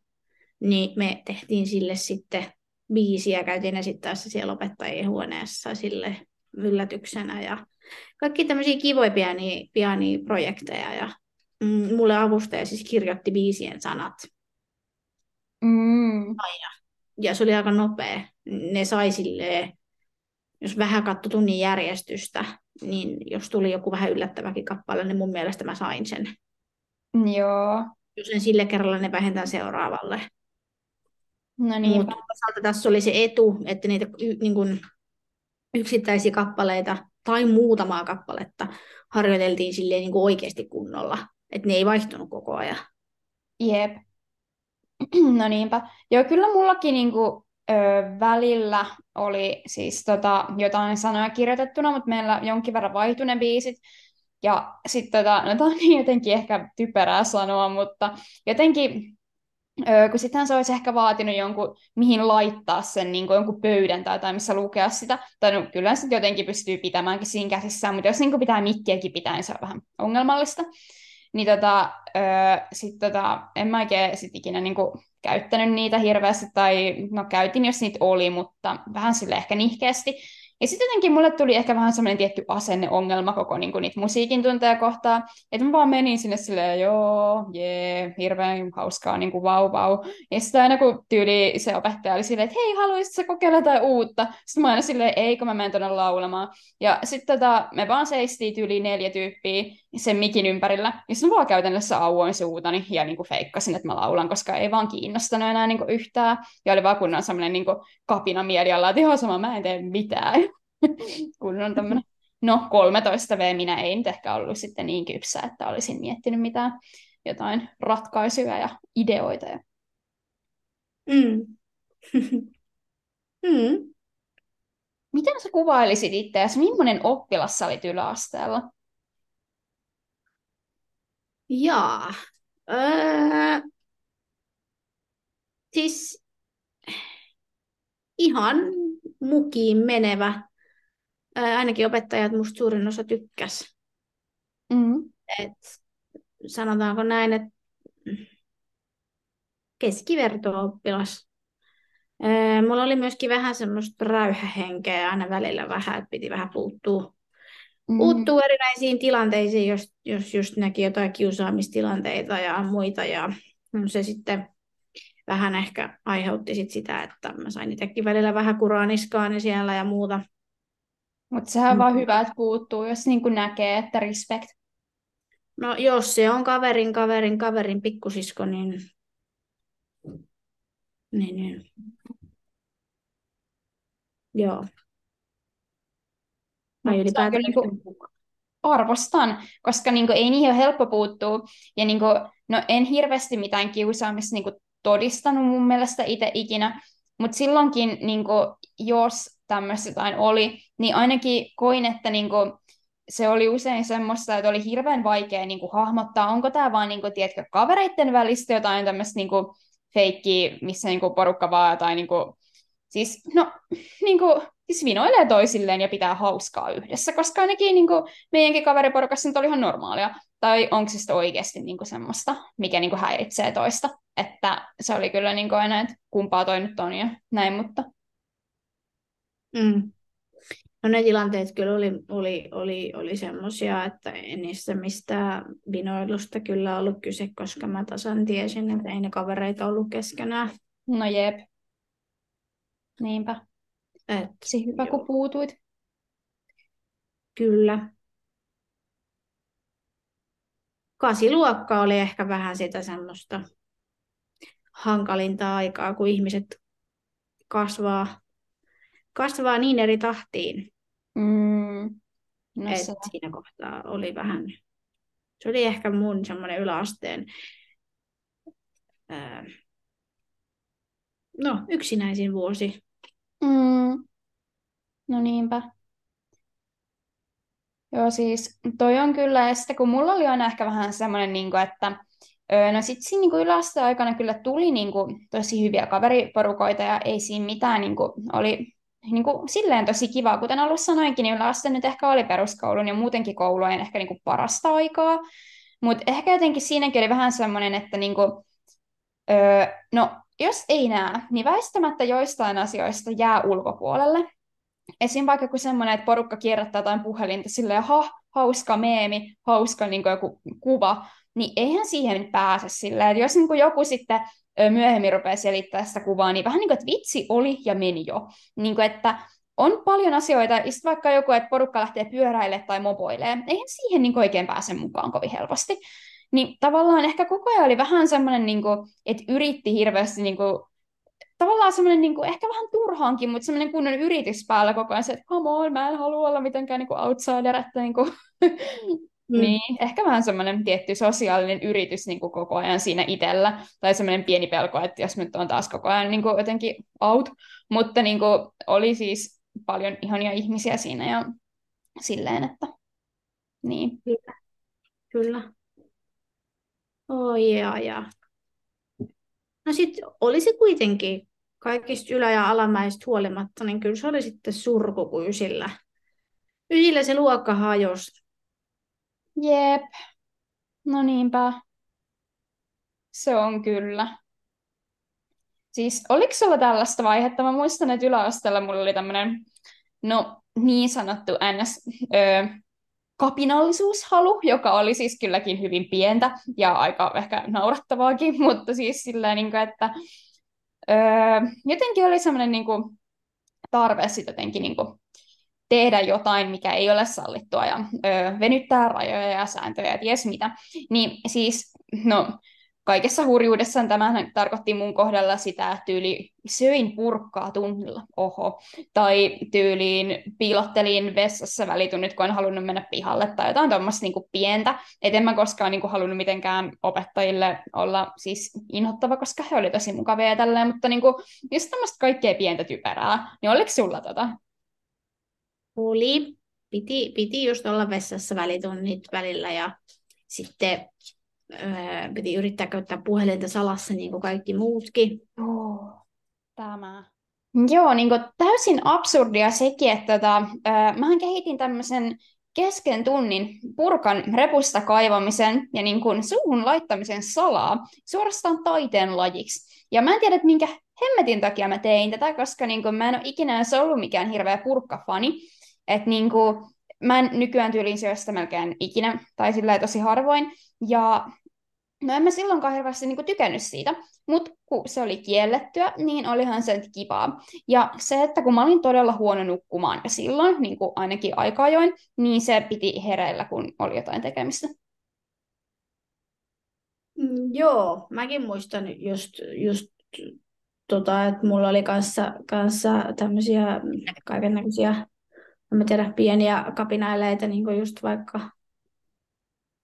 niin me tehtiin sille sitten biisiä, käytiin esittämässä siellä opettajien huoneessa sille yllätyksenä ja kaikki tämmöisiä kivoja pieniä, pieniä projekteja ja mm, mulle avustaja siis kirjoitti biisien sanat. Mm. Aina. Ja se oli aika nopea. Ne sai silleen, jos vähän katsoi tunnin järjestystä, niin jos tuli joku vähän yllättäväkin kappale, niin mun mielestä mä sain sen. Joo. Jos en sille kerralla, ne vähentää seuraavalle. No niin. Mutta tässä oli se etu, että niitä niin kuin, yksittäisiä kappaleita tai muutamaa kappaletta harjoiteltiin silleen niin kuin oikeasti kunnolla. Että ne ei vaihtunut koko ajan. Jep. No niinpä. Joo, kyllä mullakin niin kuin, ö, välillä oli siis tota, jotain sanoja kirjoitettuna, mutta meillä jonkin verran vaihtui ne biisit. Ja sitten tota, no tämä on niin jotenkin ehkä typerää sanoa, mutta jotenkin Öö, kun sittenhän se olisi ehkä vaatinut jonkun, mihin laittaa sen niin kuin jonkun pöydän tai jotain, missä lukea sitä. Tai no, kyllä se jotenkin pystyy pitämäänkin siinä käsissään, mutta jos niin kuin pitää mikkiäkin pitää, niin se on vähän ongelmallista. Niin tota, öö, sit tota, en mä oikein sit ikinä niin kuin käyttänyt niitä hirveästi, tai no käytin, jos niitä oli, mutta vähän sille ehkä nihkeästi. Ja sitten jotenkin mulle tuli ehkä vähän semmoinen tietty asenneongelma koko niin niitä musiikin tunteja kohtaan, että mä vaan menin sinne silleen, joo, jee, hirveän hauskaa, niin kuin vau, vau. Ja sitten aina kun tyyli se opettaja oli silleen, että hei, haluaisitko kokeilla jotain uutta? Sitten mä aina silleen, ei, kun mä menen tuonne laulamaan. Ja sitten tota, me vaan seistiin tyyli neljä tyyppiä sen mikin ympärillä. Ja sitten vaan käytännössä auoin suutani ja niin kuin feikkasin, että mä laulan, koska ei vaan kiinnostanut enää niin kuin yhtään. Ja oli vaan kunnon semmoinen niin kapina mieliala, että ihan sama, mä en tee mitään. kun on tämmöinen, no 13 V minä ei nyt ehkä ollut sitten niin kypsä, että olisin miettinyt mitään jotain ratkaisuja ja ideoita. Ja... Mm. mm. Miten sä kuvailisit itseäsi? Millainen oppilas sä olit yläasteella? Jaa. Öö, siis ihan mukiin menevä. Ää, ainakin opettajat musta suurin osa tykkäs. Mm. Et sanotaanko näin, että keskiverto-oppilas. Mulla oli myöskin vähän semmoista räyhähenkeä aina välillä vähän, että piti vähän puuttua, mm. puuttua erinäisiin tilanteisiin, jos, jos just näki jotain kiusaamistilanteita ja muita. Ja se sitten vähän ehkä aiheutti sit sitä, että mä sain itsekin välillä vähän kuraaniskaani siellä ja muuta. Mutta sehän on mm. vaan hyvä, että puuttuu, jos niin näkee, että respect. No jos se on kaverin, kaverin, kaverin pikkusisko, niin niin, niin. Joo. Mä ylipäätään niinku, arvostan, koska niinku, ei niihin ole helppo puuttua. Ja niinku, no, en hirveästi mitään kiusaamista niinku, todistanut mun mielestä itse ikinä, mutta silloinkin, niinku, jos tämmöistä jotain oli, niin ainakin koin, että niinku, se oli usein semmoista, että oli hirveän vaikea niinku, hahmottaa, onko tämä vaan niinku, tiedätkö, kavereiden välistä jotain tämmöistä niinku, feikki, missä niinku porukka vaan tai niinku, siis, no, niinku, siis vinoilee toisilleen ja pitää hauskaa yhdessä, koska ainakin niinku, meidänkin kaveriporukassa nyt oli ihan normaalia. Tai onko se sitten oikeasti niinku semmoista, mikä niinku häiritsee toista. Että se oli kyllä niinku aina, että kumpaa toi nyt on ja näin, mutta... Mm. No ne tilanteet kyllä oli, oli, oli, oli semmoisia, että ei niissä mistään vinoilusta kyllä ollut kyse, koska mä tasan tiesin, että ei ne kavereita ollut keskenään. No jep. Niinpä. Et, Se hyvä, joo. kun puutuit. Kyllä. Kasiluokka oli ehkä vähän sitä semmoista hankalinta aikaa, kun ihmiset kasvaa, kasvaa niin eri tahtiin. Mm. No Et se... Siinä kohtaa oli vähän, se oli ehkä mun semmoinen yläasteen, ää, no yksinäisin vuosi. Mm. No niinpä. Joo, siis toi on kyllä, ja sitten kun mulla oli aina ehkä vähän semmoinen, niin kuin, että no sitten siinä niin yläasteen aikana kyllä tuli niin kuin, tosi hyviä kaveriporukoita ja ei siinä mitään, niin kuin, oli niin kuin, silleen tosi kiva. Kuten alussa sanoinkin, niin yläaste nyt ehkä oli peruskoulun ja muutenkin koulujen ehkä niin kuin parasta aikaa. Mutta ehkä jotenkin siinäkin oli vähän semmoinen, että niin kuin, öö, no, jos ei näe, niin väistämättä joistain asioista jää ulkopuolelle. Esim. vaikka kun semmoinen, että porukka kierrättää jotain puhelinta silleen, ha, hauska meemi, hauska niin joku kuva, niin eihän siihen pääse silleen, että jos niin kuin joku sitten myöhemmin rupeaa selittämään sitä kuvaa, niin vähän niin kuin, että vitsi oli ja meni jo. Niin kuin, että on paljon asioita, ja vaikka joku, että porukka lähtee pyöräille tai mopoilee, eihän siihen niin oikein pääse mukaan kovin helposti. Niin tavallaan ehkä koko ajan oli vähän semmoinen, niin kuin, että yritti hirveästi niin kuin, tavallaan semmoinen niin kuin, ehkä vähän turhaankin, mutta semmoinen kunnon yritys päällä koko ajan, se, että come on, mä en halua olla mitenkään niin kuin outsider, että niin kuin, Mm. Niin, ehkä vähän semmoinen tietty sosiaalinen yritys niin kuin koko ajan siinä itsellä, tai semmoinen pieni pelko, että jos nyt on taas koko ajan niin kuin jotenkin out, mutta niin kuin oli siis paljon ihania ihmisiä siinä ja silleen, että niin. Kyllä. Kyllä. Oi ja, ja. No sitten olisi kuitenkin kaikista ylä- ja alamäistä huolimatta, niin kyllä se oli sitten surku, kun ysillä, ysillä se luokka hajosi Jep. No niinpä. Se on kyllä. Siis oliko sulla tällaista vaihetta? Mä muistan, että yläasteella mulla oli tämmöinen, no niin sanottu ns. Ö, kapinallisuushalu, joka oli siis kylläkin hyvin pientä ja aika ehkä naurattavaakin, mutta siis silleen, niin kuin, että ö, jotenkin oli semmoinen niin kuin, tarve sitten jotenkin niin kuin, tehdä jotain, mikä ei ole sallittua ja ö, venyttää rajoja ja sääntöjä ja ties mitä. Niin siis, no, kaikessa hurjuudessaan tämä tarkoitti mun kohdalla sitä, että tyyli söin purkkaa tunnilla, oho, tai tyyliin piilottelin vessassa välitunnit, kun en halunnut mennä pihalle, tai jotain tuommoista niinku pientä, et en mä koskaan niinku halunnut mitenkään opettajille olla siis inhottava, koska he oli tosi mukavia ja tälleen, mutta niinku, just tämmöistä kaikkea pientä typerää, niin oliko sulla tota? Oli. Piti, piti just olla vessassa välitunnit välillä ja sitten öö, piti yrittää käyttää puhelinta salassa niin kuin kaikki muutkin. Oh, tämä. Joo, niin kuin täysin absurdia sekin, että tota, öö, mähän kehitin tämmöisen kesken tunnin purkan repusta kaivamisen ja niin kuin suuhun laittamisen salaa suorastaan taiteen lajiksi. Ja mä en tiedä, että minkä hemmetin takia mä tein tätä, koska niin kuin mä en ole ikinä edes ollut mikään hirveä purkkafani. Että niin kuin, mä en nykyään tyyliin syö sitä melkein ikinä, tai sillä tosi harvoin. Ja no en mä silloinkaan hirveästi niin tykännyt siitä, mutta kun se oli kiellettyä, niin olihan se kivaa. Ja se, että kun mä olin todella huono nukkumaan ja silloin, niin kuin ainakin aika ajoin, niin se piti hereillä, kun oli jotain tekemistä. Mm, joo, mäkin muistan just, just tota, että mulla oli kanssa, kanssa tämmöisiä kaikennäköisiä, en tiedä, pieniä kapinaileita, niin kuin just vaikka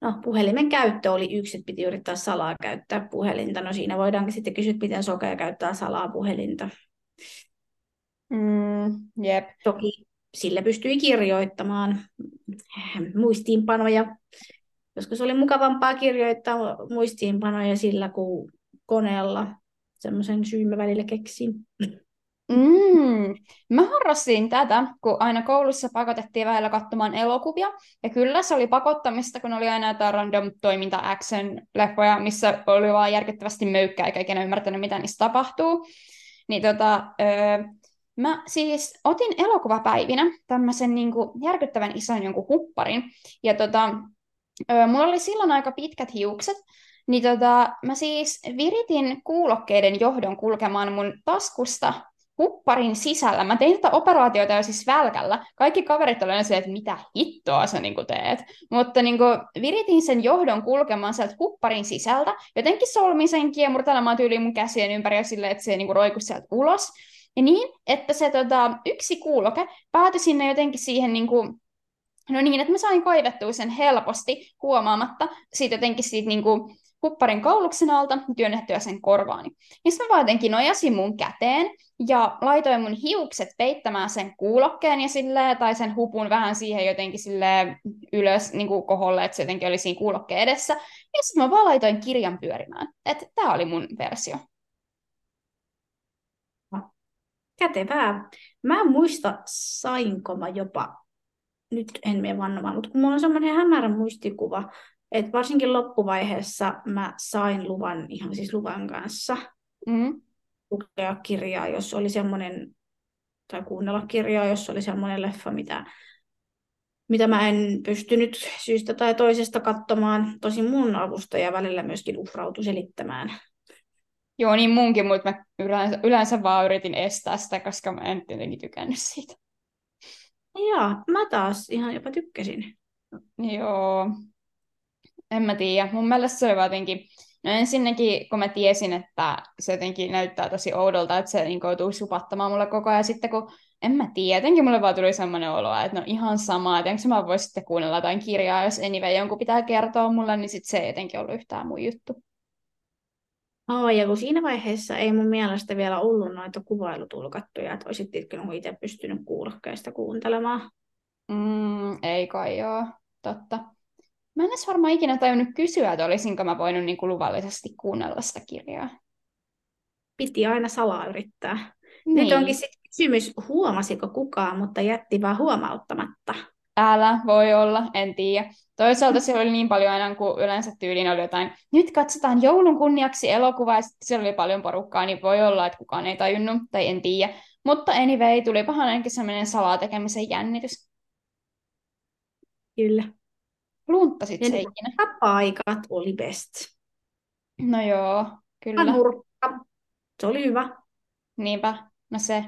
No, puhelimen käyttö oli yksi, että piti yrittää salaa käyttää puhelinta. No siinä voidaankin sitten kysyä, miten sokea käyttää salaa puhelinta. Mm, jep. Toki sille pystyi kirjoittamaan muistiinpanoja. Joskus oli mukavampaa kirjoittaa muistiinpanoja sillä kuin koneella. Semmoisen syyn mä välillä keksin. Mm. Mä harrastin tätä, kun aina koulussa pakotettiin välillä katsomaan elokuvia. Ja kyllä se oli pakottamista, kun oli aina jotain random toiminta action leffoja, missä oli vaan järkyttävästi möykkää, eikä ikinä ymmärtänyt, mitä niissä tapahtuu. Niin tota, öö, mä siis otin elokuvapäivinä tämmöisen niin järkyttävän ison jonkun hupparin. Ja tota, öö, mulla oli silloin aika pitkät hiukset, niin tota, mä siis viritin kuulokkeiden johdon kulkemaan mun taskusta hupparin sisällä. Mä tein tätä operaatiota jo siis välkällä. Kaikki kaverit olivat se, että mitä hittoa sä niin teet. Mutta niin kuin, viritin sen johdon kulkemaan sieltä hupparin sisältä. Jotenkin solmin sen kiemurtelemaan tyyliin mun käsien ympäri silleen, että se niin roikui sieltä ulos. Ja niin, että se tota, yksi kuuloke päätyi sinne jotenkin siihen niin kuin, No niin, että mä sain kaivettua sen helposti huomaamatta siitä jotenkin siitä niin kuin, hupparin kauluksen alta työnnettyä sen korvaani. Sitten mä vaan jotenkin nojasin mun käteen ja laitoin mun hiukset peittämään sen kuulokkeen ja silleen, tai sen hupun vähän siihen jotenkin sille ylös niin kuin koholle, että se jotenkin oli siinä kuulokkeen edessä. Ja sitten mä vaan laitoin kirjan pyörimään. Että tämä oli mun versio. Kätevää. Mä en muista, sainko mä jopa, nyt en mene vannomaan, mutta kun mulla on semmoinen hämärä muistikuva, et varsinkin loppuvaiheessa mä sain luvan ihan siis luvan kanssa mm. lukea kirjaa, jos oli semmoinen, tai kuunnella kirjaa, jos oli semmoinen leffa, mitä, mitä mä en pystynyt syystä tai toisesta katsomaan. Tosin mun avustaja välillä myöskin uhrautui selittämään. Joo, niin munkin, mutta mä yleensä, yleensä vaan yritin estää sitä, koska mä en tietenkin tykännyt siitä. Joo, mä taas ihan jopa tykkäsin. Joo, en mä tiedä. Mun mielestä se oli jotenkin, no ensinnäkin kun mä tiesin, että se jotenkin näyttää tosi oudolta, että se niin joutuu supattamaan mulle koko ajan, sitten kun en mä tiedä, jotenkin mulle vaan tuli semmoinen olo, että no ihan sama, että enkö mä voi sitten kuunnella jotain kirjaa, jos anyway jonkun pitää kertoa mulle, niin sitten se ei jotenkin ollut yhtään mun juttu. Oh, ja kun siinä vaiheessa ei mun mielestä vielä ollut noita kuvailutulkattuja, että olisit itse pystynyt kuulokkeista kuuntelemaan. Mm, ei kai joo, totta. Mä en edes varmaan ikinä tajunnut kysyä, että olisinko mä voinut niin kuin luvallisesti kuunnella sitä kirjaa. Piti aina salaa yrittää. Niin. Nyt onkin sitten kysymys, huomasiko kukaan, mutta jätti vaan huomauttamatta. Älä, voi olla, en tiedä. Toisaalta siellä oli niin paljon aina, kun yleensä tyyliin oli jotain, nyt katsotaan joulun kunniaksi elokuvaa, ja sitten siellä oli paljon porukkaa, niin voi olla, että kukaan ei tajunnut, tai en tiedä. Mutta anyway, tuli pahan ainakin sellainen salatekemisen jännitys. Kyllä. Lunttasit se ikinä? Paikat oli best. No joo, kyllä. Nurkka. Se oli hyvä. Niinpä, no se.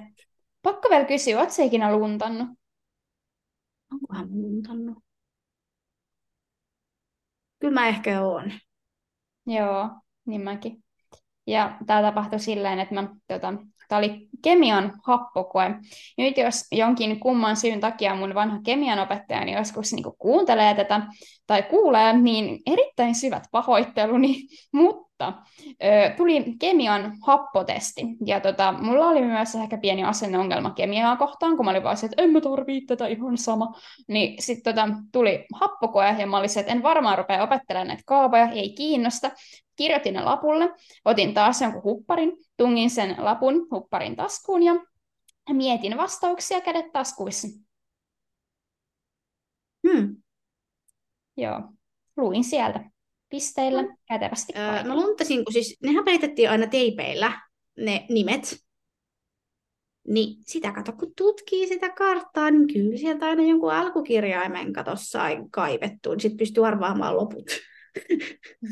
Pakko vielä kysyä, ootko se ikinä luntannut? Onkohan luntannut? Kyllä mä ehkä oon. Joo, niin mäkin. Ja tämä tapahtui silleen, että mä tota, Tämä oli kemian happokoe. Nyt jos jonkin kumman syyn takia mun vanha kemian opettajani joskus niin kuuntelee tätä tai kuulee, niin erittäin syvät pahoitteluni, mutta ö, tuli kemian happotesti. Ja tota, mulla oli myös ehkä pieni asenneongelma kemiaa kohtaan, kun mä olin vaan se, että en mä tarvii tätä ihan sama. Niin sitten tota, tuli happokoe ja mä olin se, että en varmaan rupea opettelemaan näitä kaavoja, ei kiinnosta kirjoitin ne lapulle, otin taas jonkun hupparin, tungin sen lapun hupparin taskuun ja mietin vastauksia kädet taskuissa. Hmm. Joo, luin sieltä pisteillä kätevästi öö, Mä luntasin, kun siis nehän peitettiin aina teipeillä, ne nimet. Niin sitä kato, kun tutkii sitä karttaa, niin kyllä sieltä aina jonkun alkukirjaimen katossa kaivettu, niin sitten pystyy arvaamaan loput.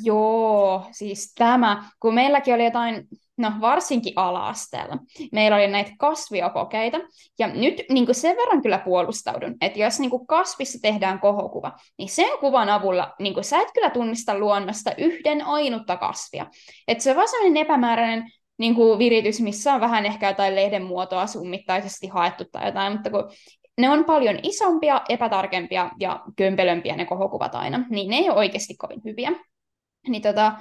Joo, siis tämä, kun meilläkin oli jotain, no varsinkin ala-asteella, meillä oli näitä kasviokokeita, ja nyt niin kuin sen verran kyllä puolustaudun, että jos niin kuin kasvissa tehdään kohokuva, niin sen kuvan avulla niin kuin sä et kyllä tunnista luonnosta yhden ainutta kasvia. Että se on vaan sellainen epämääräinen niin kuin viritys, missä on vähän ehkä jotain lehden muotoa summittaisesti haettu tai jotain, mutta kun ne on paljon isompia, epätarkempia ja kömpelömpiä ne kohokuvat aina, niin ne ei ole oikeasti kovin hyviä. Niin tota,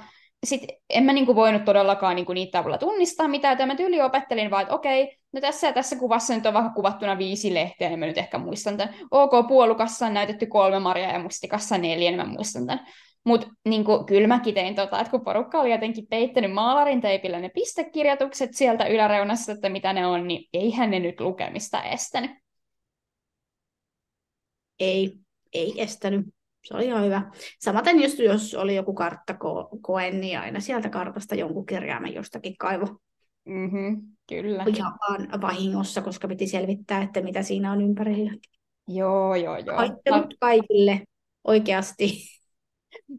sit en mä niinku voinut todellakaan niinku niitä avulla tunnistaa mitään, että mä tyyli opettelin vaan, että okei, no tässä ja tässä kuvassa nyt on vähän kuvattuna viisi lehteä, niin mä nyt ehkä muistan tämän. OK, puolukassa on näytetty kolme marjaa ja mustikassa neljä, niin mä muistan tämän. Mutta niin kyllä mäkin tein tota, että kun porukka oli jotenkin peittänyt maalarin teipillä ne pistekirjoitukset sieltä yläreunassa, että mitä ne on, niin eihän ne nyt lukemista estänyt. Ei, ei estänyt. Se oli ihan hyvä. Samaten jos, jos oli joku karttakoe, niin aina sieltä kartasta jonkun kirjaimen jostakin kaivo. Mm-hmm, kyllä. Ihan vahingossa, koska piti selvittää, että mitä siinä on ympärillä. Joo, joo, joo. Pahoittelut kaikille oikeasti.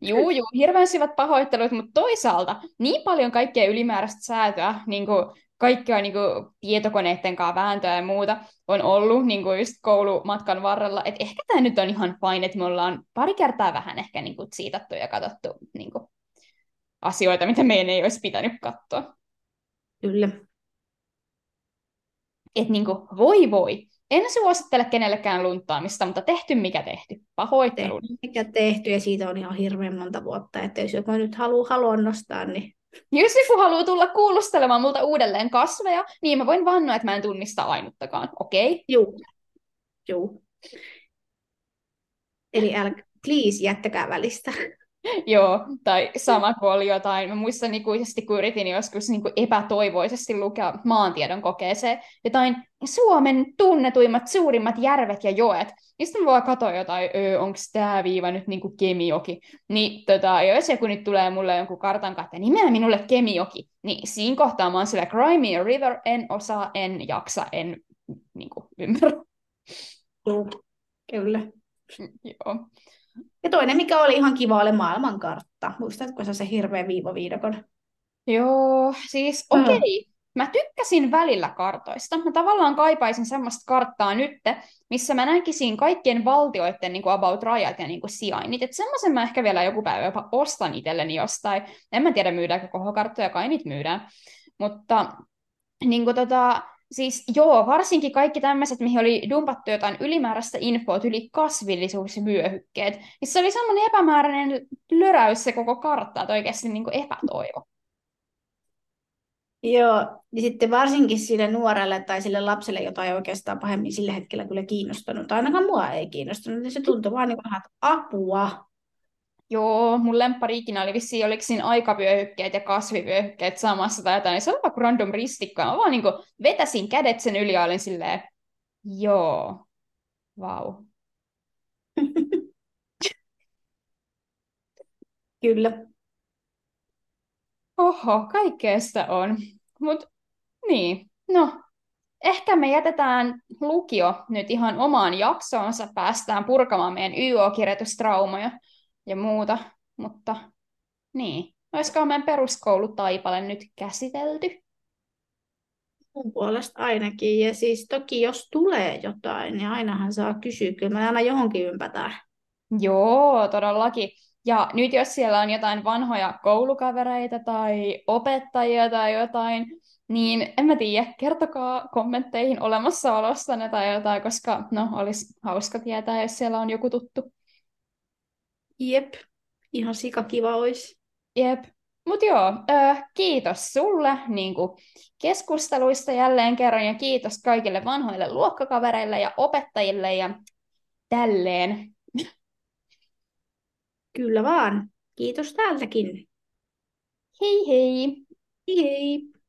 Juu, juu, hirveän syvät pahoittelut, mutta toisaalta niin paljon kaikkea ylimääräistä säätöä, niin kuin kaikkea niin kuin tietokoneiden kanssa vääntöä ja muuta on ollut niin kuin just koulumatkan varrella. Et ehkä tämä nyt on ihan fine, että me ollaan pari kertaa vähän ehkä niin kuin siitattu ja katsottu niin kuin asioita, mitä meidän ei olisi pitänyt katsoa. Kyllä. Et niin kuin, voi voi. En suosittele kenellekään luntaamista, mutta tehty mikä tehty. Pahoittelu. Tehty mikä tehty ja siitä on ihan hirveän monta vuotta. Että jos joku nyt haluaa haluan nostaa, niin jos joku haluaa tulla kuulustelemaan multa uudelleen kasveja, niin mä voin vannoa, että mä en tunnista ainuttakaan, okei? Okay? Joo. Joo. Eli älä, please, jättäkää välistä. Joo, tai sama kuin oli jotain. Mä muistan ikuisesti, kun yritin joskus niin kuin epätoivoisesti lukea maantiedon kokeeseen jotain Suomen tunnetuimmat, suurimmat järvet ja joet. Ja sitten mä vaan katsoin jotain, onko tämä viiva nyt niin kuin Kemijoki. Niin tota, jos joku nyt tulee mulle jonkun kartan että nimeä minulle Kemijoki, niin siinä kohtaa mä oon sillä Crimea River, en osaa, en jaksa, en niin kuin, ymmärrä. Joo, kyllä. Joo. Ja toinen, mikä oli ihan kiva, oli maailmankartta. Muistatko sä se hirveä viivaviidakon? Joo, siis okei. Okay. Mä tykkäsin välillä kartoista. Mä tavallaan kaipaisin semmoista karttaa nyt, missä mä näkisin kaikkien valtioiden niin kuin about rajat ja niin kuin sijainnit. Että semmoisen mä ehkä vielä joku päivä jopa ostan itselleni jostain. En mä tiedä, myydäänkö kohokarttoja, kai niitä myydään. Mutta niin kuin tota, siis joo, varsinkin kaikki tämmöiset, mihin oli dumpattu jotain ylimääräistä infoa, yli kasvillisuusvyöhykkeet, niin se oli semmoinen epämääräinen löräys se koko kartta, että oikeasti niin kuin epätoivo. Joo, niin sitten varsinkin sille nuorelle tai sille lapselle, jota ei oikeastaan pahemmin sillä hetkellä kyllä kiinnostanut, ainakaan mua ei kiinnostanut, niin se tuntui vaan niin kuin, että apua, Joo, mun lemppari ikinä oli vissiin, oliko siinä aikavyöhykkeet ja kasvivyöhykkeet samassa tai jotain, niin se oli vaikka random ristikko. Mä vaan niin kuin vetäsin kädet sen yli ja olin silleen, joo, vau. Wow. Kyllä. Oho, kaikkea sitä on. Mut niin, no, ehkä me jätetään lukio nyt ihan omaan jaksoonsa, päästään purkamaan meidän YO-kirjoitustraumoja ja muuta, mutta niin, olisiko meidän peruskoulutaipale nyt käsitelty? Mun puolesta ainakin, ja siis toki jos tulee jotain, niin ainahan saa kysyä, kyllä me aina johonkin ympätään. Joo, todellakin. Ja nyt jos siellä on jotain vanhoja koulukavereita tai opettajia tai jotain, niin en mä tiedä, kertokaa kommentteihin olemassaolostanne tai jotain, koska no, olisi hauska tietää, jos siellä on joku tuttu. Jep, ihan kiva olisi. Jep, mutta joo, äh, kiitos sulle niin keskusteluista jälleen kerran ja kiitos kaikille vanhoille luokkakavereille ja opettajille ja tälleen. Kyllä vaan. Kiitos täältäkin. Hei hei. Hei hei.